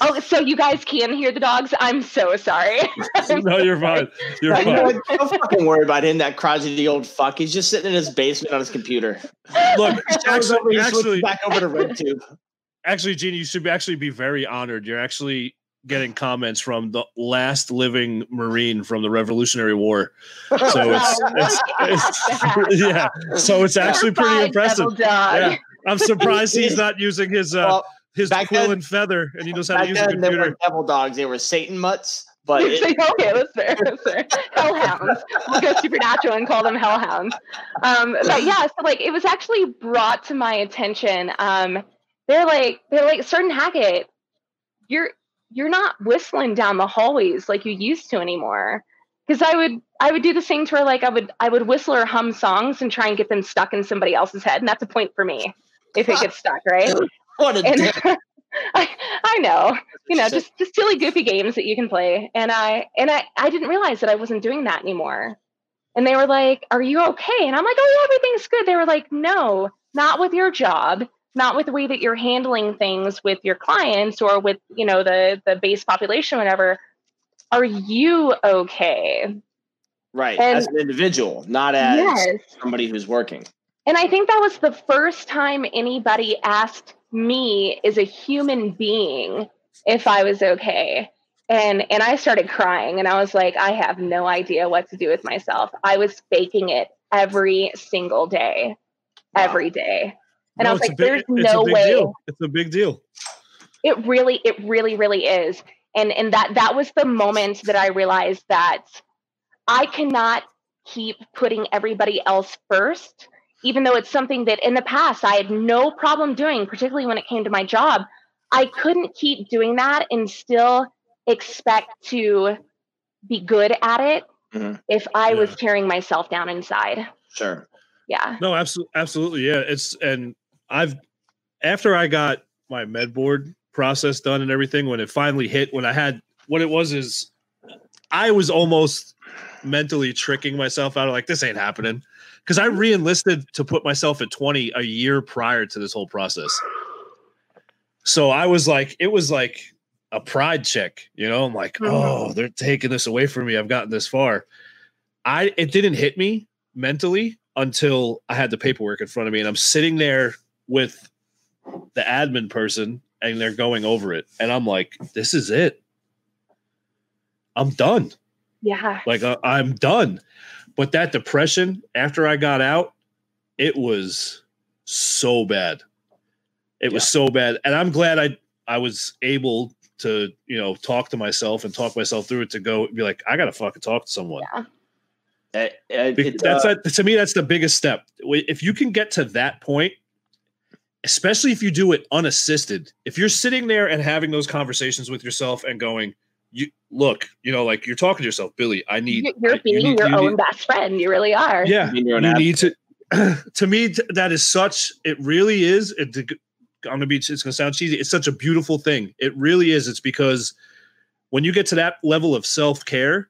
"Oh, so you guys can hear the dogs? I'm so sorry." no you're fine you're You know fine? Don't fucking worry about him, that crotchety old fuck. He's just sitting in his basement on his computer. look Goes over, actually actually back over to RedTube. actually, Gene, you should be, actually be very honored. You're actually getting comments from the last living Marine from the Revolutionary War. So it's, it's, it's yeah. So it's actually pretty Fine, impressive. Yeah. I'm surprised he's not using his uh, Well, his back quill then- and feather, and he knows how to use a then, they computer. were devil dogs. They were Satan mutts. But It's it, like, okay, that's fair. That's fair. Hellhounds. We'll go supernatural and call them hellhounds. Um, but yeah, so like it was actually brought to my attention. Um, they're like they're like Sergeant Hackett, you're you're not whistling down the hallways like you used to anymore. Because I would I would do this thing to where like I would I would whistle or hum songs and try and get them stuck in somebody else's head, and that's a point for me if it gets stuck, right? what a And dick. I, I know you know just just silly goofy games that you can play and i and i i didn't realize that i wasn't doing that anymore and they were like are you okay and i'm like oh yeah everything's good they were like no not with your job not with the way that you're handling things with your clients or with you know the the base population whatever are you okay? Right. And- as an individual, not as yes. somebody who's working. and i think that was the first time anybody asked me as a human being if i was okay? And and i started crying and i was like i have no idea what to do with myself. I was faking it every single day every day and I was it's a like, big- there's no way. deal. It's a big deal. It really, it really, really is. And and that that was the moment that I realized that I cannot keep putting everybody else first, even though it's something that in the past I had no problem doing, particularly when it came to my job. I couldn't keep doing that and still expect to be good at it Mhm. if I was tearing myself down inside. Sure. Yeah. No, absolutely, absolutely, yeah. It's and I've after I got my med board process done and everything, when it finally hit, when I had what it was is I was almost mentally tricking myself out of like this ain't happening because I re-enlisted to put myself at 20 a year prior to this whole process. So I was like, it was like a pride check, you know. I'm like, Mhm. oh, they're taking this away from me. I've gotten this far. I it didn't hit me mentally until I had the paperwork in front of me and I'm sitting there with the admin person and they're going over it. And I'm like, this is it. I'm done. Yeah. Like uh, I'm done. But that depression after I got out, it was so bad. It was so bad. And I'm glad I I was able to, you know, talk to myself and talk myself through it to go be like, I gotta fucking talk to someone. Uh, uh, Be- it, that's uh, that, to me that's the biggest step if you can get to that point especially if you do it unassisted if you're sitting there and having those conversations with yourself and going you look you know like you're talking to yourself billy i need You're, you're I- you being need- your you own need- best friend. You really are. yeah being you advocate. need to to me that is such it really is it, i'm gonna be it's gonna sound cheesy it's such a beautiful thing it really is it's because when you get to that level of self-care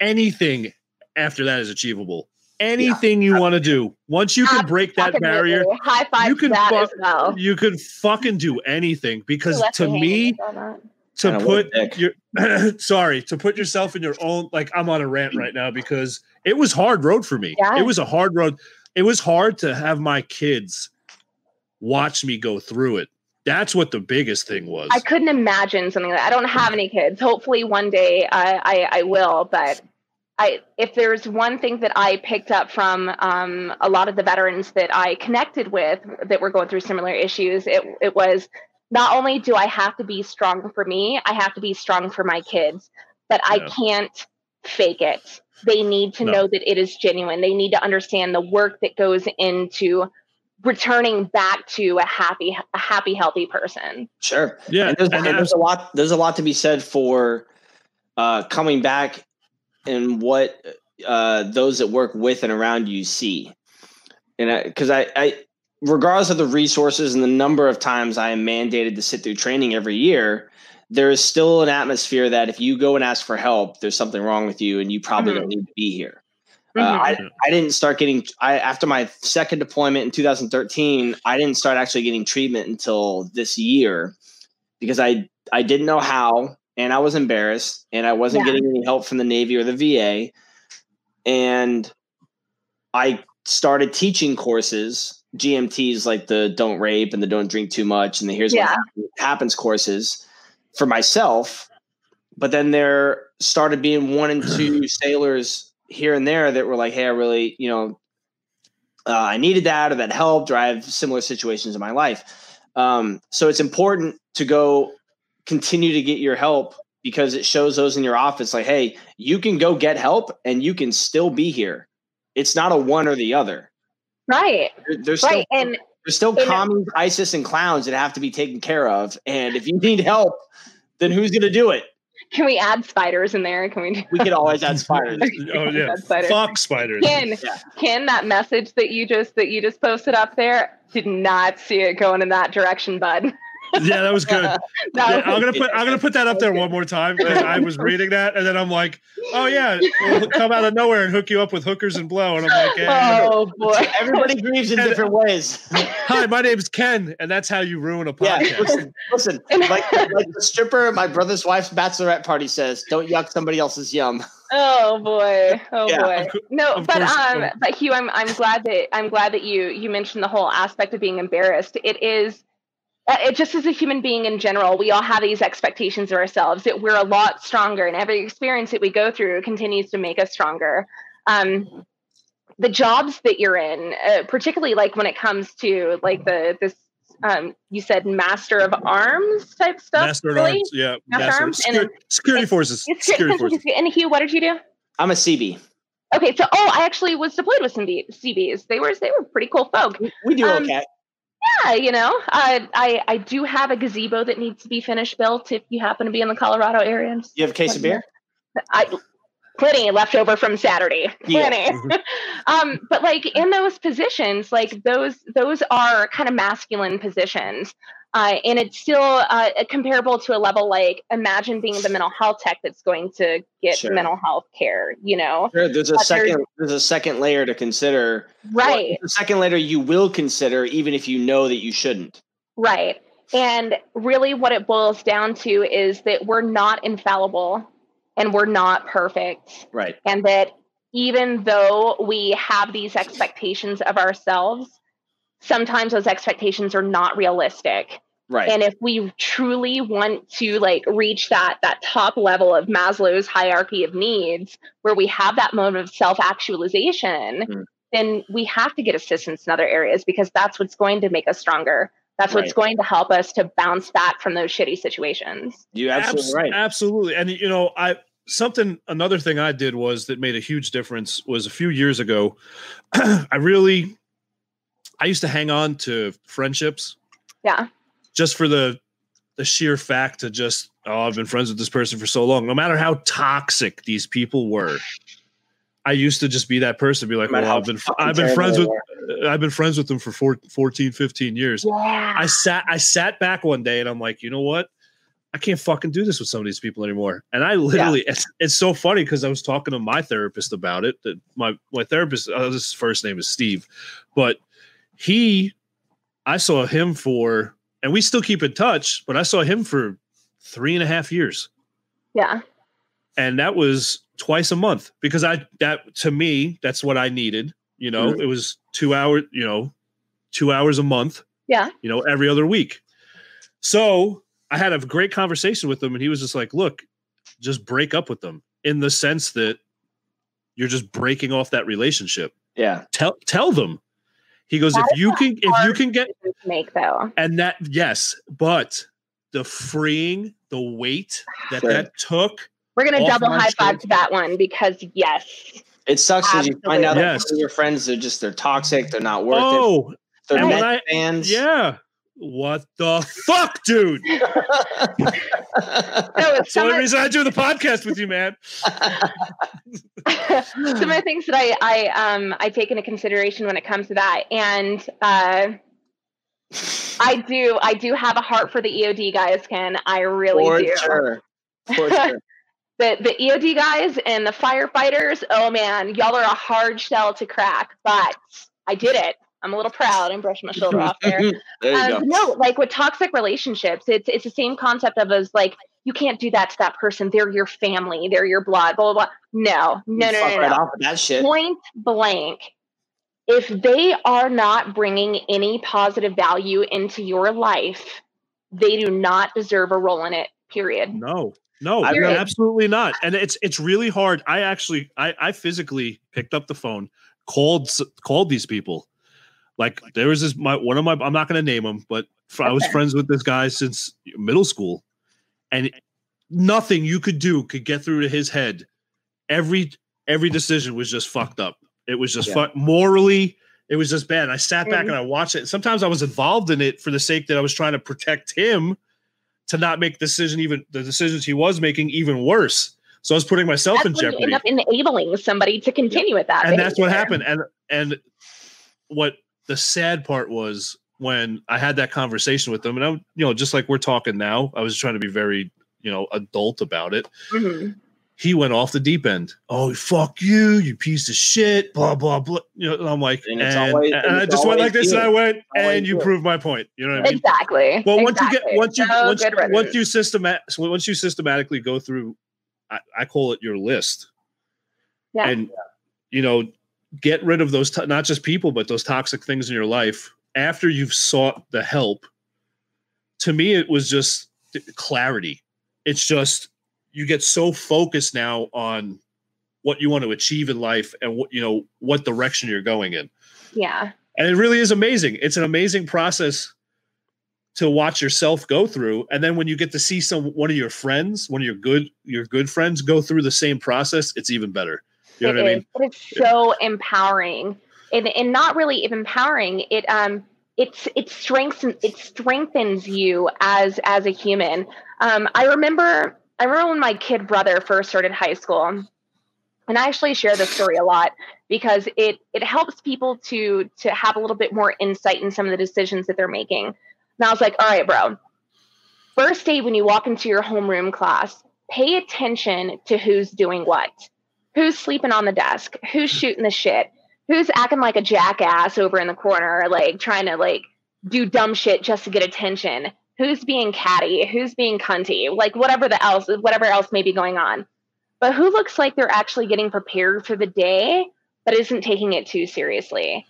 anything after that is achievable anything you want to do once you can break that barrier High five you can that fu- as well. you could fucking do anything because Left to me to Kinda put your sorry to put yourself in your own like i'm on a rant right now because it was hard road for me Yeah. it was a hard road it was hard to have my kids watch me go through it that's what the biggest thing was I couldn't imagine something like that. I don't have any kids. Hopefully, one day I, I, I will. But I, if there's one thing that I picked up from um, a lot of the veterans that I connected with that were going through similar issues, it, it was not only do I have to be strong for me, I have to be strong for my kids, but I can't fake it. They need to No. know that it is genuine. They need to understand the work that goes into returning back to a happy, a happy, healthy person. Sure. yeah and there's, and and there's a lot there's a lot to be said for uh, coming back and what uh, those that work with and around you see. And because I, I regardless of the resources and the number of times i am mandated to sit through training every year there is still an atmosphere that if you go and ask for help there's something wrong with you and you probably Mhm. don't need to be here. Uh, I, I didn't start getting I after my second deployment in 2013 I didn't start actually getting treatment until this year because I I didn't know how and I was embarrassed and I wasn't Yeah. getting any help from the Navy or the VA and I started teaching courses GMTs like the don't rape and the don't drink too much and the here's Yeah. what happens, happens courses for myself but then there started being one and two sailors here and there that were like, "Hey, I really, you know, uh, I needed that or that helped, or I have similar situations in my life." Um, so it's important to go continue to get your help because it shows those in your office, like, "Hey, you can go get help and you can still be here. It's not a one or the other. Right. There- There's still Right. And there's still and- commies, ISIS, and clowns that have to be taken care of. And if you need help, then who's going to do it? can we add spiders in there? Can we? We could always add spiders. oh yeah Add spiders. fuck spiders Ken, Yeah. Ken, that message that you just that you just posted up there, did not see it going in that direction, bud. Yeah, that was good. That Yeah, was- I'm gonna put I'm gonna put that up there one more time because I was reading that and then I'm like, oh yeah, we'll come out of nowhere and hook you up with hookers and blow, and I'm like, yeah. oh boy. Everybody grieves in different ways. hi, my name's Ken, and that's how you ruin a Yeah, podcast. listen, listen. Like, like the stripper my brother's wife's bachelorette party says, "Don't yuck somebody else's yum." Oh boy. Oh Yeah, boy. of No, of but course, um, um, but Hugh, I'm I'm glad that I'm glad that you you mentioned the whole aspect of being embarrassed. It is. Uh, It just as a human being in general, we all have these expectations of ourselves that we're a lot stronger, and every experience that we go through continues to make us stronger. Um, the jobs that you're in, uh, particularly like when it comes to like the this, um, you said master of arms type stuff. Master at really? arms, yeah, Master master, arms secu- and- security forces, It's- security forces. And Hugh, what did you do? I'm a Seabee. Okay, so oh, I actually was deployed with some B- Seabees. They were they were pretty cool folk. We, we do Um, okay. Yeah, you know, I I I do have a gazebo that needs to be finished built. If you happen to be in the Colorado area, You have a case of beer? I plenty left over from Saturday. Yeah. Plenty. um, but like in those positions, like those those are kind of masculine positions. Uh, and it's still uh, comparable to a level like imagine being the mental health tech that's going to get Sure. mental health care, you know? Sure, there's a But there's- second. There's a second layer to consider. Right. The second layer you will consider, even if you know that you shouldn't. Right. And really, what it boils down to is that we're not infallible and we're not perfect. Right. And that even though we have these expectations of ourselves, sometimes those expectations are not realistic. Right. And if we truly want to like reach that that top level of Maslow's hierarchy of needs, where we have that moment of self actualization, Mhm. then we have to get assistance in other areas because that's what's going to make us stronger. That's what's Right. going to help us to bounce back from those shitty situations. you absolutely Abs- right. Absolutely. And you know, I something another thing I did was that made a huge difference was a few years ago. I really I used to hang on to friendships Yeah. just for the the sheer fact to just oh I've been friends with this person for so long no matter how toxic these people were I used to just be that person be like No well I've been I've been friends with I've been friends with them for four, 14 15 years Yeah. I sat I sat back one day and I'm like, you know what? I can't fucking do this with some of these people anymore. And I literally, it's, it's so funny because I was talking to my therapist about it. That my my therapist, uh, his first name is Steve, but he, I saw him for, and we still keep in touch, but I saw him for three and a half years, yeah. and that was twice a month because I that to me that's what I needed. You know, Mhm. it was two hours. You know, two hours a month Yeah. you know, every other week. So I had a great conversation with him, and he was just like, look, just break up with them in the sense that you're just breaking off that relationship. Yeah. Tell tell them. He goes, That if you can, if you can get Make though. and that yes, but the freeing, the weight that Sure. that took. We're gonna double high five shoulder. to that one because yes. It sucks when you find out Absolutely. that Yes. some of your friends are just they're toxic. They're not worth it. Oh, They're and I- fans. yeah. What the fuck, dude? No, it's That's the only of, reason I do the podcast with you, man. some of the things that I I um I take into consideration when it comes to that, and uh, I do I do have a heart for the EOD guys, Ken. I really For do. sure. For sure. The the EOD guys and the firefighters. Oh man, y'all are a hard shell to crack, but I did it. I'm a little proud and brushing my shoulder off there. there you Um, go. no, like with toxic relationships, it's it's the same concept of as like you can't do that to that person. They're your family. They're your blood. Blah blah blah. No, no, You no, fuck no, right no. off with that shit. Point blank. If they are not bringing any positive value into your life, they do not deserve a role in it. Period. No, no, I've absolutely not. And it's it's really hard. I actually I I physically picked up the phone, called called these people. Like there was this my one of my I'm not going to name him, but I was friends with this guy since middle school, and nothing you could do could get through to his head. Every every decision was just fucked up. It was just Yeah. fu- morally. It was just bad. I sat back Mhm. and I watched it. Sometimes I was involved in it for the sake that I was trying to protect him to not make the decision even the decisions he was making even worse. So I was putting myself That's in jeopardy. end up enabling somebody to continue with that. And that's what happened. And and what the sad part was when I had that conversation with them, and I'm, you know, just like we're talking now, I was trying to be very, you know, adult about it. hmm He went off the deep end. Oh, fuck you, you piece of shit, blah blah blah. You know, I'm like, And and, always- and and I just went like this, and. I went, Always and you you. proved my point. You know what I mean? Exactly. Well, once you get once you So once, once you systemat once you systematically go through, I, I call it your list, Yeah. and you know, get rid of those to- not just people but those toxic things in your life after you've sought the help. To me, it was just clarity. It's just you get so focused now on what you want to achieve in life and what you know what direction you're going in yeah. and it really is amazing it's an amazing process to watch yourself go through and then when you get to see some one of your friends one of your good your good friends go through the same process it's even better you know It what i is, mean but it's so empowering, and and not really empowering. It um it's it strengthens it strengthens you as as a human. Um, I remember I remember when my kid brother first started high school, and I actually share this story a lot because it it helps people to to have a little bit more insight in some of the decisions that they're making. And I was like, all right, bro. First day when you walk into your homeroom class, pay attention to who's doing what who's sleeping on the desk? Who's shooting the shit? Who's acting like a jackass over in the corner like trying to like do dumb shit just to get attention? Who's being catty? Who's being cunty? Like whatever the else whatever else may be going on. But who looks like they're actually getting prepared for the day but isn't taking it too seriously?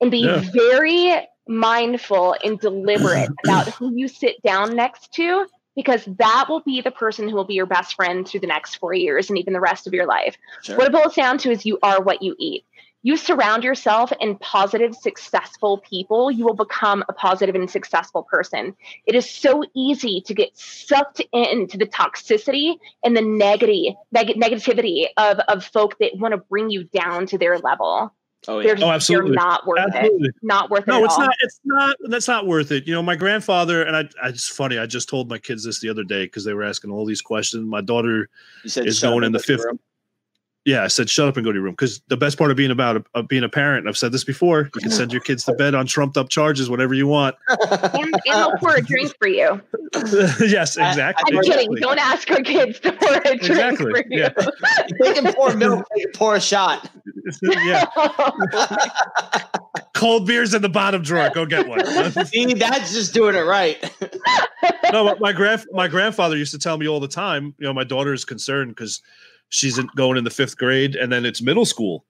And be Yeah. very mindful and deliberate about who you sit down next to because that will be the person who will be your best friend through the next four years and even the rest of your life. Sure. What it boils down to is you are what you eat. You surround yourself in positive, successful people, you will become a positive and successful person. It is so easy to get sucked into the toxicity and the negative neg- negativity of, of folk that want to bring you down to their level. Oh They're, yeah. Oh, absolutely. they're not worth it. Not worth it. no it's all. not it's not that's not worth it you know my grandfather and i i it's funny i just told my kids this the other day because they were asking all these questions my daughter is going in the fifth- room. Yeah, I said, shut up and go to your room. Because the best part of being about of being a parent, and I've said this before, you can send your kids to bed on trumped up charges, whatever you want. and, and they'll pour a drink for you. yes, exactly. I'm kidding. exactly. Don't ask our kids to pour a drink Exactly, for you. yeah. they can pour milk, they can pour a shot. yeah, cold beers in the bottom drawer. Go get one. See, that's just doing it right. no, but my grand my grandfather used to tell me all the time. You know, my daughter is concerned because she's in, going in the fifth grade, and then it's middle school.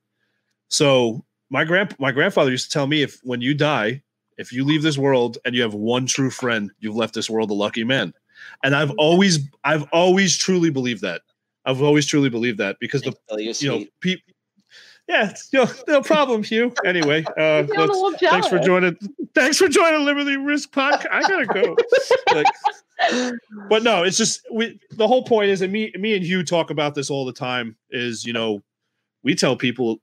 So my grand my grandfather used to tell me if when you die, if you leave this world and you have one true friend, you've left this world a lucky man. And I've always I've always truly believed that. I've always truly believed that because the you, know people. Yeah, no, no problem, Hugh. Anyway, uh, I'm feeling a let's, little thanks for joining. Thanks for joining Liberty Risk Podcast. I gotta go. Like, but no, it's just we. The whole point is, that me, me and Hugh talk about this all the time. Is you know, we tell people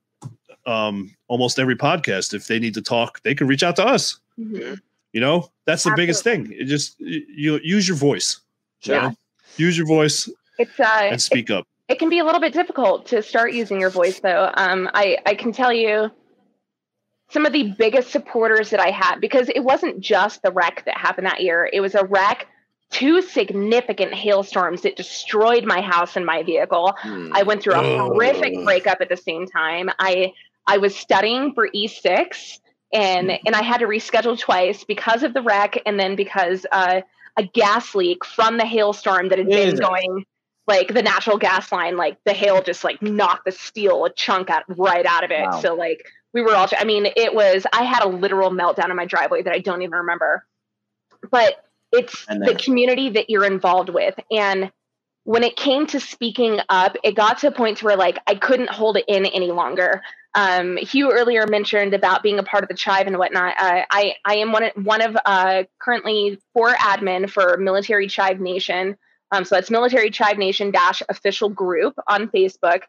um almost every podcast if they need to talk, they can reach out to us. Mhm. You know, that's the biggest thing. It just you, you use your voice. you know? Use your voice It's uh, and speak up. it can be a little bit difficult to start using your voice though um, I, I can tell you some of the biggest supporters that i had because it wasn't just the wreck that happened that year it was a wreck two significant hailstorms that destroyed my house and my vehicle Hmm. i went through a Oh. horrific breakup at the same time i i was studying for e6 and and i had to reschedule twice because of the wreck and then because uh, a gas leak from the hailstorm that had been Jesus. going like the natural gas line like the hail just like knocked the steel a chunk out right out of it Wow. so like we were all i mean it was i had a literal meltdown in my driveway that i don't even remember but it's And the community that you're involved with and when it came to speaking up it got to a point where like i couldn't hold it in any longer um, Hugh earlier mentioned about being a part of the tribe and whatnot. Uh, I I am one of, one of uh, currently four admin for Military Tribe Nation. Um, so that's Military Tribe Nation dash official group on Facebook.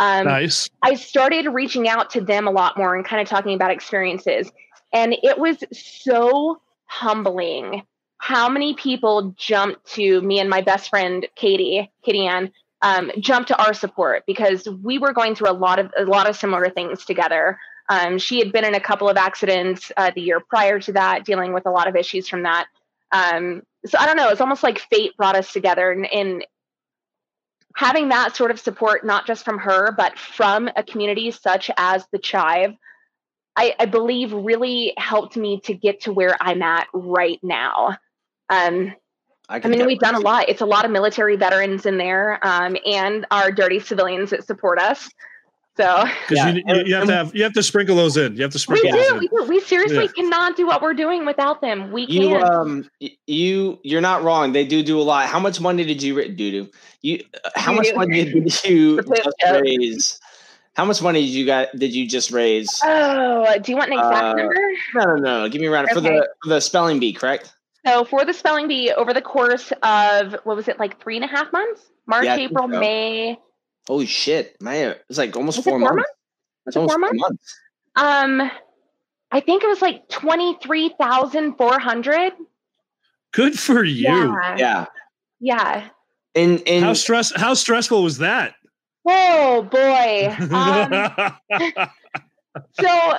Um, nice. I started reaching out to them a lot more and kind of talking about experiences. And it was so humbling how many people jumped to me and my best friend Katie, Katie Ann, um, jumped to our support because we were going through a lot of a lot of similar things together. Um, she had been in a couple of accidents uh, the year prior to that, dealing with a lot of issues from that. Um, so I don't know. It's almost like fate brought us together, and, and having that sort of support, not just from her, but from a community such as the Chive, I, I believe really helped me to get to where I'm at right now. Um, I, I mean, we've done a lot. It's a lot of military veterans in there, um, and our dirty civilians that support us. So, because yeah. you, you, you, have to have you have to sprinkle those in. You have to sprinkle. We do. We, do. we seriously yeah. cannot do what we're doing without them. We you can't. um you you're not wrong. They do do a lot. How much money did you do? Do you? Uh, how much money did you just raise? How much money did you got? Did you just raise? Oh, do you want an exact uh, number? No, no, no. Give me a round okay. for the for the spelling bee. Correct. So for the spelling bee, over the course of what was it like three and a half months? March, yeah, April, so. May. Holy shit, man! It's like almost four, four, months. months? Was it four months? months? Um, I think it was like twenty three thousand four hundred. Good for you. Yeah. Yeah. yeah. And and how stress how stressful was that? Oh boy. Um, so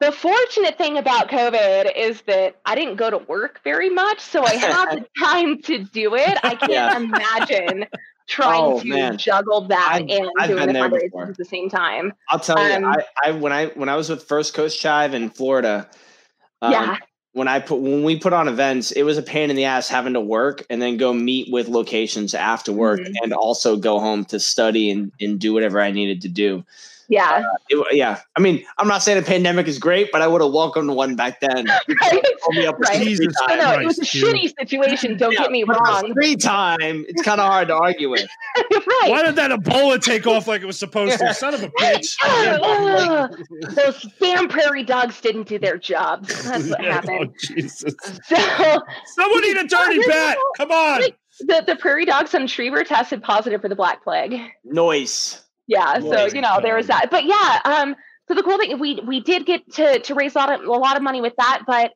the fortunate thing about COVID is that I didn't go to work very much, so I had the time to do it. I can't yeah. imagine trying oh, to man. juggle that I've, and I've doing the fundraisers at the same time. I'll tell um, you, I, I, when I when I was with First Coast Chive in Florida, um, yeah. When I put when we put on events, it was a pain in the ass having to work and then go meet with locations after work mm-hmm. and also go home to study and, and do whatever I needed to do. Yeah. Uh, it, yeah. I mean, I'm not saying the pandemic is great, but I would have welcomed one back then. right. right. Jesus no, no, it was a shitty situation. Don't yeah, get me wrong. Free time, it's kind of hard to argue with. right. Why did that Ebola take off like it was supposed to? Son of a bitch. those damn prairie dogs didn't do their job. That's what happened. Jesus. So, Someone eat a dirty bat. Come on. The, the prairie dogs on Schriever tested positive for the Black Plague. Noise yeah so you know there was that but yeah um so the cool thing we we did get to to raise a lot of a lot of money with that but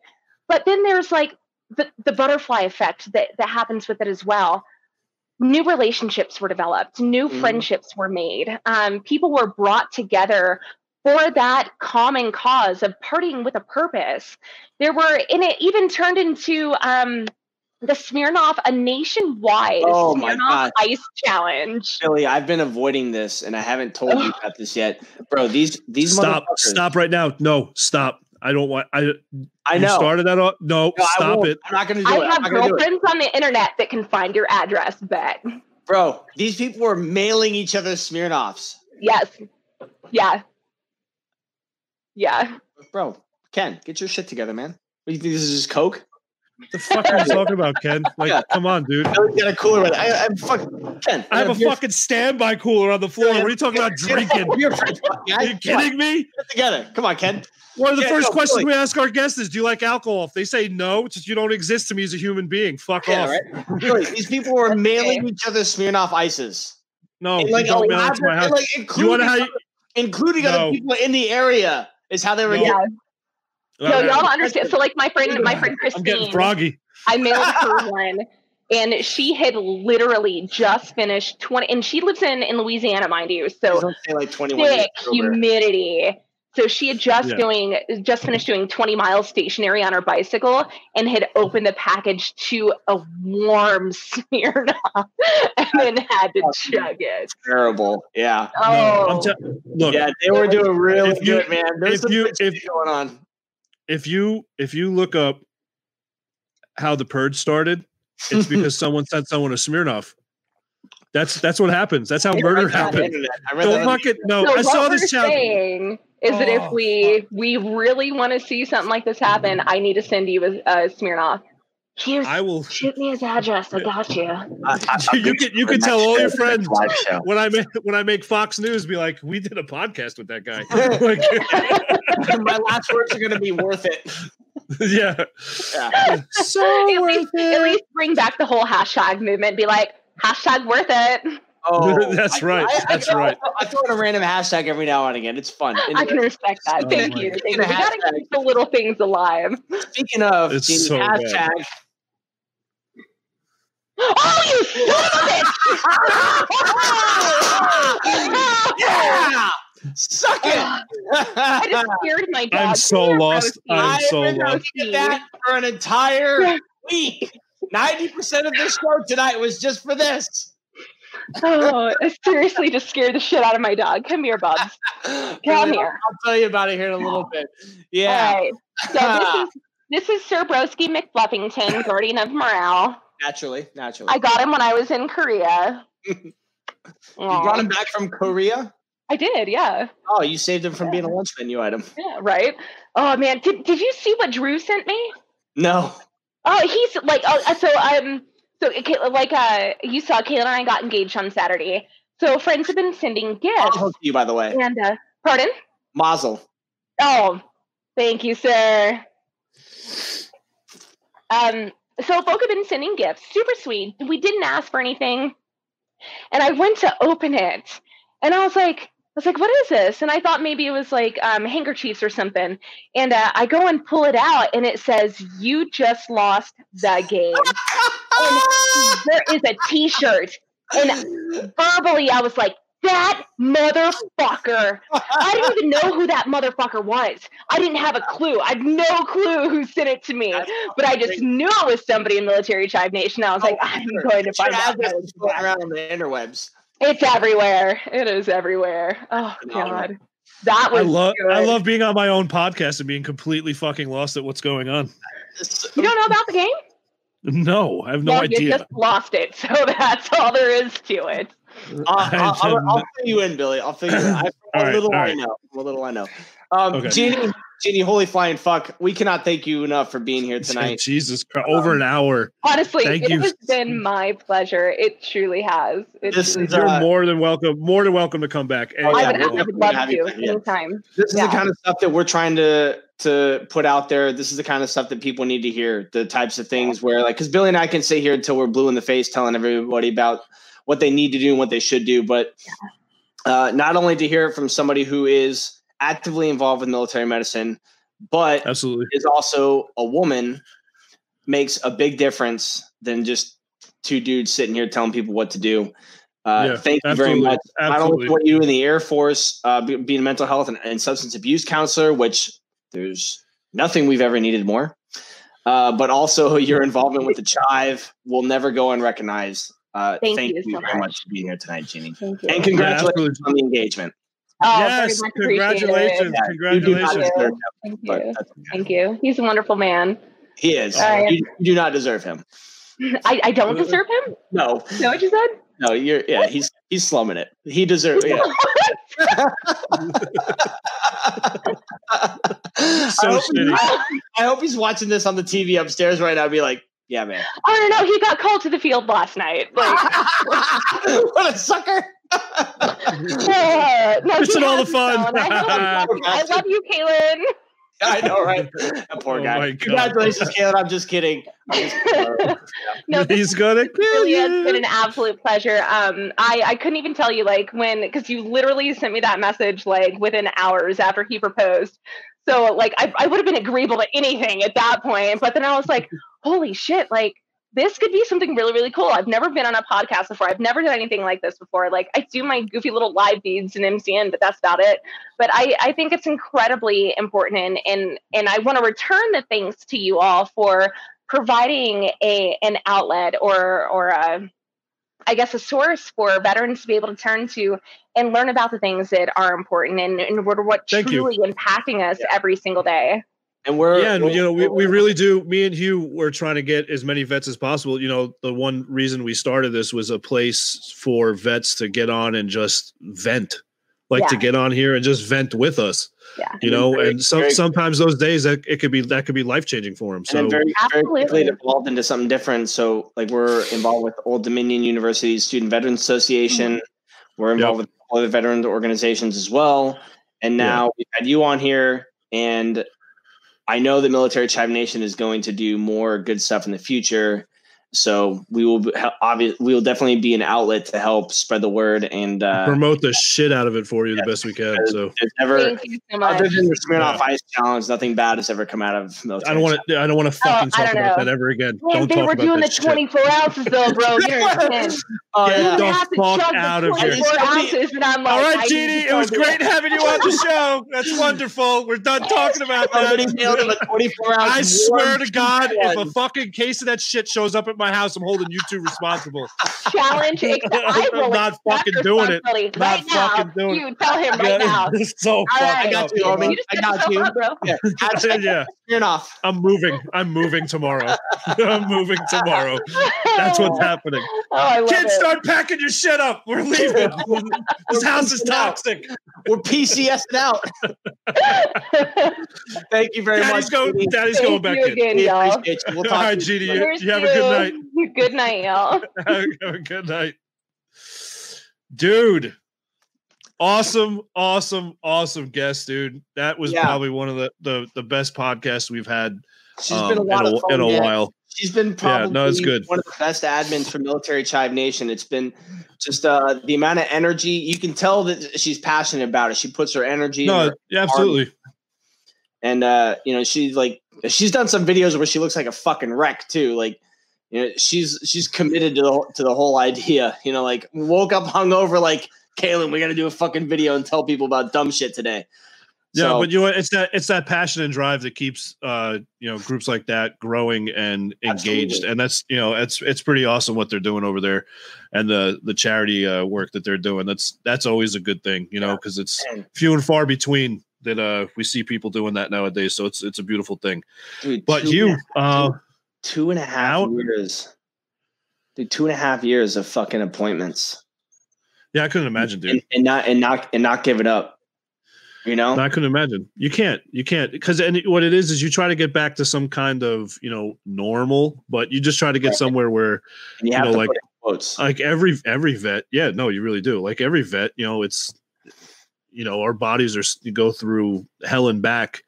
but then there's like the, the butterfly effect that that happens with it as well new relationships were developed new mm. friendships were made um, people were brought together for that common cause of partying with a purpose there were and it even turned into um, the Smirnoff, a nationwide oh Smirnoff Ice Challenge. Billy, I've been avoiding this, and I haven't told you about this yet, bro. These these stop stop right now. No, stop. I don't want. I I know. started that. Off. No, no stop it. I'm not going to do I it. I have girlfriends on the internet that can find your address. Bet, bro. These people were mailing each other Smirnoffs. Yes. Yeah. Yeah. Bro, Ken, get your shit together, man. What do you think this is just Coke? What the fuck are you talking about, Ken? Like, yeah. come on, dude. I got a cooler. Right I, I'm fucking Ken. I have a fucking standby cooler on the floor. What are you talking about drinking? are you kidding me? Get together. Come on, Ken. One of the first no, questions we ask our guests is, "Do you like alcohol?" If they say no, it's just you don't exist to me as a human being. Fuck yeah, off. Right? Really, these people were mailing each other Smirnoff ices. No, and like, don't oh, mail it to my house. Like, you want to how you, including no. other people in the area is how they were. Yeah. No, y'all understand. So, like my friend, my friend Christine. I'm getting froggy. I mailed her one, and she had literally just finished twenty. And she lives in in Louisiana, mind you. So like thick humidity. So she had just yeah. doing just finished doing 20 miles stationary on her bicycle and had opened the package to a warm Smirnoff and then had to chug it. Terrible. Yeah. Oh. No, look. Yeah, they were doing really good, man. There's if you, if, going on if you if you look up how the purge started, it's because someone sent someone a Smirnoff. That's that's what happens. That's how murder happened. Don't fuck it. No, so I saw this challenge. Is oh, that if oh, we we really want to see something like this happen, mm-hmm. I need to send you a, a Smirnoff. Here's, I will shoot me his address. I got you. I, I, you can you can tell all your friends when I make when I make Fox News, be like, we did a podcast with that guy. My last words are going to be worth it. Yeah. yeah. So at least, it. at least bring back the whole hashtag movement. Be like hashtag worth it. Oh, that's right. I, that's I, right. I, throw in a random hashtag every now and again. It's fun. I can respect that. Oh Thank you. Thank you. We gotta keep the little things alive. Speaking of it's so hashtag. Bad. Oh, you son of a bitch! yeah! Suck it. I just scared my dog. I'm so lost. I'm I've so been lost. looking at that for an entire week. Ninety percent of this show tonight was just for this. Oh, I seriously just scared the shit out of my dog. Come here, Bubs. Come Really, here. I'll tell you about it here in a little bit. Yeah, All right. So this is this is Sir Broski McFluffington, guardian of morale. naturally, naturally. I got him when I was in Korea. you brought him back from Korea. I did, yeah. Oh, you saved him from being a lunch menu item. Yeah, right. Oh man, did, did you see what Drew sent me? No. Oh, he's like, oh, so um, so it like uh, you saw Kayla and I got engaged on Saturday. So friends have been sending gifts, Mazel to you, by the way. and uh, pardon. Mazel. Oh, thank you, sir. Um, so folk have been sending gifts, super sweet. We didn't ask for anything, and I went to open it, and I was like, I was like, "What is this?" And I thought maybe it was like um, handkerchiefs or something. And uh, I go and pull it out, and it says, "You just lost the game." and there is a T-shirt, and verbally, I was like, "That motherfucker." I didn't even know who that motherfucker was. I didn't have a clue. I had no clue who sent it to me, but I just knew it was somebody in Military Chive Nation. I was like, oh, I'm going to find out. Address how is it's around on the interwebs. It's everywhere. It is everywhere. Oh god, that I was. love good. I love being on my own podcast and being completely fucking lost at what's going on. You don't know about the game? No, I have no well, you idea. just lost it. So that's all there is to it. I'll, I I'll, I'll, I'll fill you in, Billy. I'll fill you in. I, All a right, little all I know. A little I know. Um, Okay. Jeannie, Jeannie, holy flying fuck. We cannot thank you enough for being here tonight. Jesus Christ, over an hour. Honestly, Thank it you. has been my pleasure. It truly has. It's This really is, You're uh, more than welcome. More than welcome to come back. Oh, I would, we'll I would love have you to back, yeah. anytime. This is Yeah. the kind of stuff that we're trying to to put out there. This is the kind of stuff that people need to hear. The types of things where, like, because Billy and I can sit here until we're blue in the face, telling everybody about what they need to do and what they should do, but uh, not only to hear it from somebody who is actively involved with military medicine, but Absolutely. is also a woman makes a big difference than just two dudes sitting here telling people what to do. Uh, Yeah, thank you absolutely, very much. Not only absolutely. for what you do in the Air Force, uh, being a mental health and, and substance abuse counselor, which there's nothing we've ever needed more, uh, but also your involvement with the Chive will never go unrecognized. Uh, Thank thank, you you, so very much. much for being here tonight, Jeannie. Thank you. And congratulations absolutely. on the engagement. Oh, yes, very much appreciated. congratulations. Yeah, you do not Congratulations. deserve him, Thank but you. okay. Thank you. He's a wonderful man. He is. All right. You, you do not deserve him. I, I don't uh, deserve him. No, Is that what you said? no, you're yeah. He's he's slumming it. He deserves. Yeah. I, So hope shitty. he's- I hope he's watching this on the TV upstairs right now. and Be like, yeah, man. I don't know. He got called to the field last night. Like, what a sucker! No, Missing he all the fun. I, love, I love you, Kaylin. I know, right? That poor Oh guy. my Congratulations, Caleb. I'm just kidding. I'm just kidding. no, He's gonna kill really has been you. an absolute pleasure. Um, I, I couldn't even tell you like when because you literally sent me that message like within hours after he proposed. So like I, I would have been agreeable to anything at that point. But then I was like, holy shit, like this could be something really, really cool. I've never been on a podcast before. I've never done anything like this before. Like I do my goofy little live feeds and MCN, but that's about it. But I, I think it's incredibly important and and and I want to return the thanks to you all for providing a an outlet or or a I guess a source for veterans to be able to turn to and learn about the things that are important and, and what Thank you. truly impacting us every single day. And we're Yeah, and we're- you know, we, we really do. Me and Hugh were trying to get as many vets as possible. You know, the one reason we started this was a place for vets to get on and just vent, like to get on here and just vent with us. Yeah. You know, Very- and some very- sometimes those days that it could be that could be life changing for them. So then very, very quickly Absolutely. evolved into something different. So, like, we're involved with Old Dominion University Student Veterans Association. Mm-hmm. We're involved with other veterans organizations as well. And Yeah. now we've had you on here, and I know that Military Chive Nation is going to do more good stuff in the future. So we will obviously we will definitely be an outlet to help spread the word and uh, promote the shit out of it for you the best we can. So there's never Thank you so other than the Smirnoff Ice Challenge, nothing bad has ever come out of military. I don't want to. I don't want to fucking Oh, talk about know. that ever again. Man, don't they talk were about doing the that shit. 24 ounces though, bro. You don't understand. Oh, Get yeah. the You have to fuck out of here. 24 ounces, and I'm like, All I right, need Jeannie, it was great having you on the show. That's wonderful. We're done talking about that. nailed him a 24 ounce. I swear to God, if a fucking case of that shit shows up at my house, I'm holding you two responsible. challenge. I I'm will not fucking doing it. Not Right now, fucking doing it. you tell him right now. It's so fucked right, I got you, homie. You I got you. up, bro. Yeah. yeah, Turn off. I'm moving. I'm moving tomorrow. I'm moving tomorrow. That's what's happening. Oh, I love Kids, it. start packing your shit up. We're leaving. this house is toxic. We're PCSing out. Thank you very Daddy's much. going. Judy. Daddy's Thank going back you in. again, We y'all. appreciate you. We'll talk right, to you. You, have a good night. Good night, y'all. Have a good night, dude. Awesome, awesome, awesome guest, dude. That was Yeah. probably one of the, the the best podcasts we've had She's um, been a lot in, of a, in fun. a yeah. while. She's been probably no, it's good. one of the best admins for Military Chive Nation. It's been just uh, the amount of energy. You can tell that she's passionate about it. She puts her energy in No, her- yeah, absolutely. and uh, you know, she's like she's done some videos where she looks like a fucking wreck too. Like, you know, she's she's committed to the to the whole idea. You know, like woke up hungover, like Kaylin, we got to do a fucking video and tell people about dumb shit today. Yeah, So- but you know, it's that it's that passion and drive that keeps uh you know groups like that growing and engaged, Absolutely. and that's you know it's it's pretty awesome what they're doing over there, and the the charity uh, work that they're doing. That's that's always a good thing, you know, because it's And, few and far between that uh we see people doing that nowadays. So it's it's a beautiful thing. dude, But you, and uh, two and a half out- years, dude, two and a half years of fucking appointments. yeah, I couldn't imagine, dude. and, and not and not and not give it up. You know, I couldn't imagine. You can't. You can't because and what it is is you try to get back to some kind of you know normal, but you just try to get somewhere where and you have know, like- quotes. like every every vet yeah no you really do like every vet you know it's you know our bodies are you go through hell and back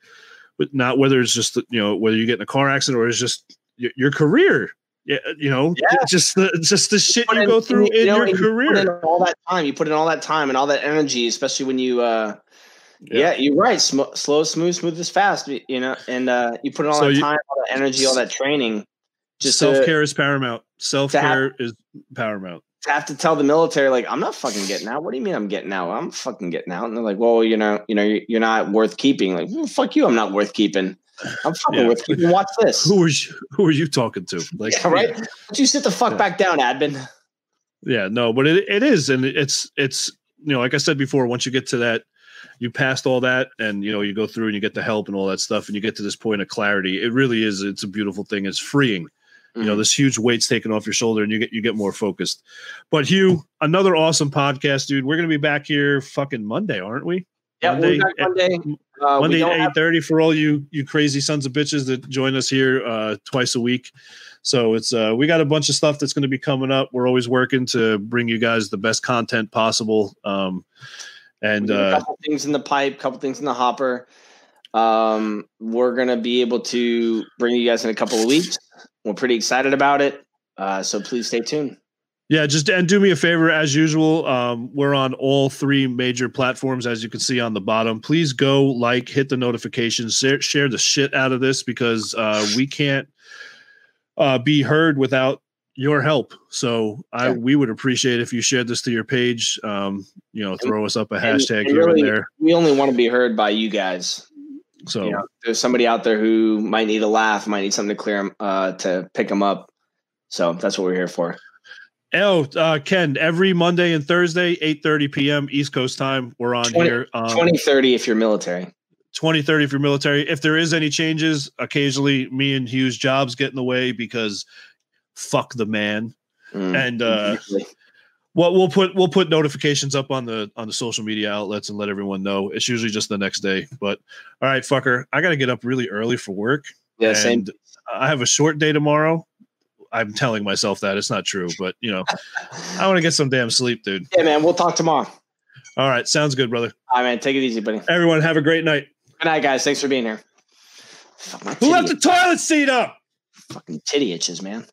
but not whether it's just you know whether you get in a car accident or it's just your, your career yeah you know Yeah. just the just the shit put you in- go through you in know, your and you career all that time. You put in all that time and all that energy, especially when you. uh Yeah. Yeah, you're right. Sm- slow, smooth, smooth is fast. You know, and uh you put in all So that you- time, all that energy, all that training. Just self care is paramount self care is paramount to have to tell the military, like, I'm not fucking getting out. What do you mean I'm getting out? I'm fucking getting out. And they're like, well, you know, you know, you're not worth keeping. Like, well, fuck you. I'm not worth keeping. I'm fucking Yeah. worth keeping. Watch this. who are you who are you talking to like Yeah, right? Don't you sit the fuck Yeah. back down, admin? yeah no but it, it is and it's it's you know like i said before once you get to that you passed all that and you know you go through and you get the help and all that stuff and you get to this point of clarity it really is it's a beautiful thing. It's freeing. You Mm-hmm. know this huge weight's taken off your shoulder and you get you get more focused. But hugh another awesome podcast dude. We're gonna be back here fucking monday aren't we? Yeah, Monday- we'll Monday. Uh, monday don't at have 8.30 for all you you crazy sons of bitches that join us here uh twice a week. So it's uh we got a bunch of stuff that's going to be coming up. We're always working to bring you guys the best content possible. Um and a uh couple things in the pipe, couple things in the hopper. Um, we're gonna be able to bring you guys in a couple of weeks. We're pretty excited about it. Uh, so please stay tuned. Yeah, just and do me a favor as usual. Um, we're on all three major platforms, as you can see on the bottom. Please go like, hit the notifications, share, share the shit out of this because uh, we can't uh, be heard without your help. So I Yeah. we would appreciate if you shared this to your page. Um, you know, throw us up a hashtag and here really, and there. We only want to be heard by you guys. So You know, there's somebody out there who might need a laugh, might need something to clear 'em, uh, to pick them up. So that's what we're here for. oh, uh, Ken, every Monday and Thursday, eight thirty p.m. East Coast time, we're on 20 here. Um, 2030 if you're military. 20 30 if you're military if there is any changes occasionally me and hugh's jobs get in the way because fuck the man Mm, and uh usually. well we'll put we'll put notifications up on the on the social media outlets and let everyone know it's usually just the next day but all right fucker i gotta get up really early for work yeah, same. i have a short day tomorrow i'm telling myself that it's not true but you know i want to get some damn sleep dude Yeah, man. We'll talk tomorrow. all right sounds good brother All right, man. Take it easy, buddy. everyone have a great night Good night, guys. Thanks for being here. Who left the toilet seat up fucking titty itches, man.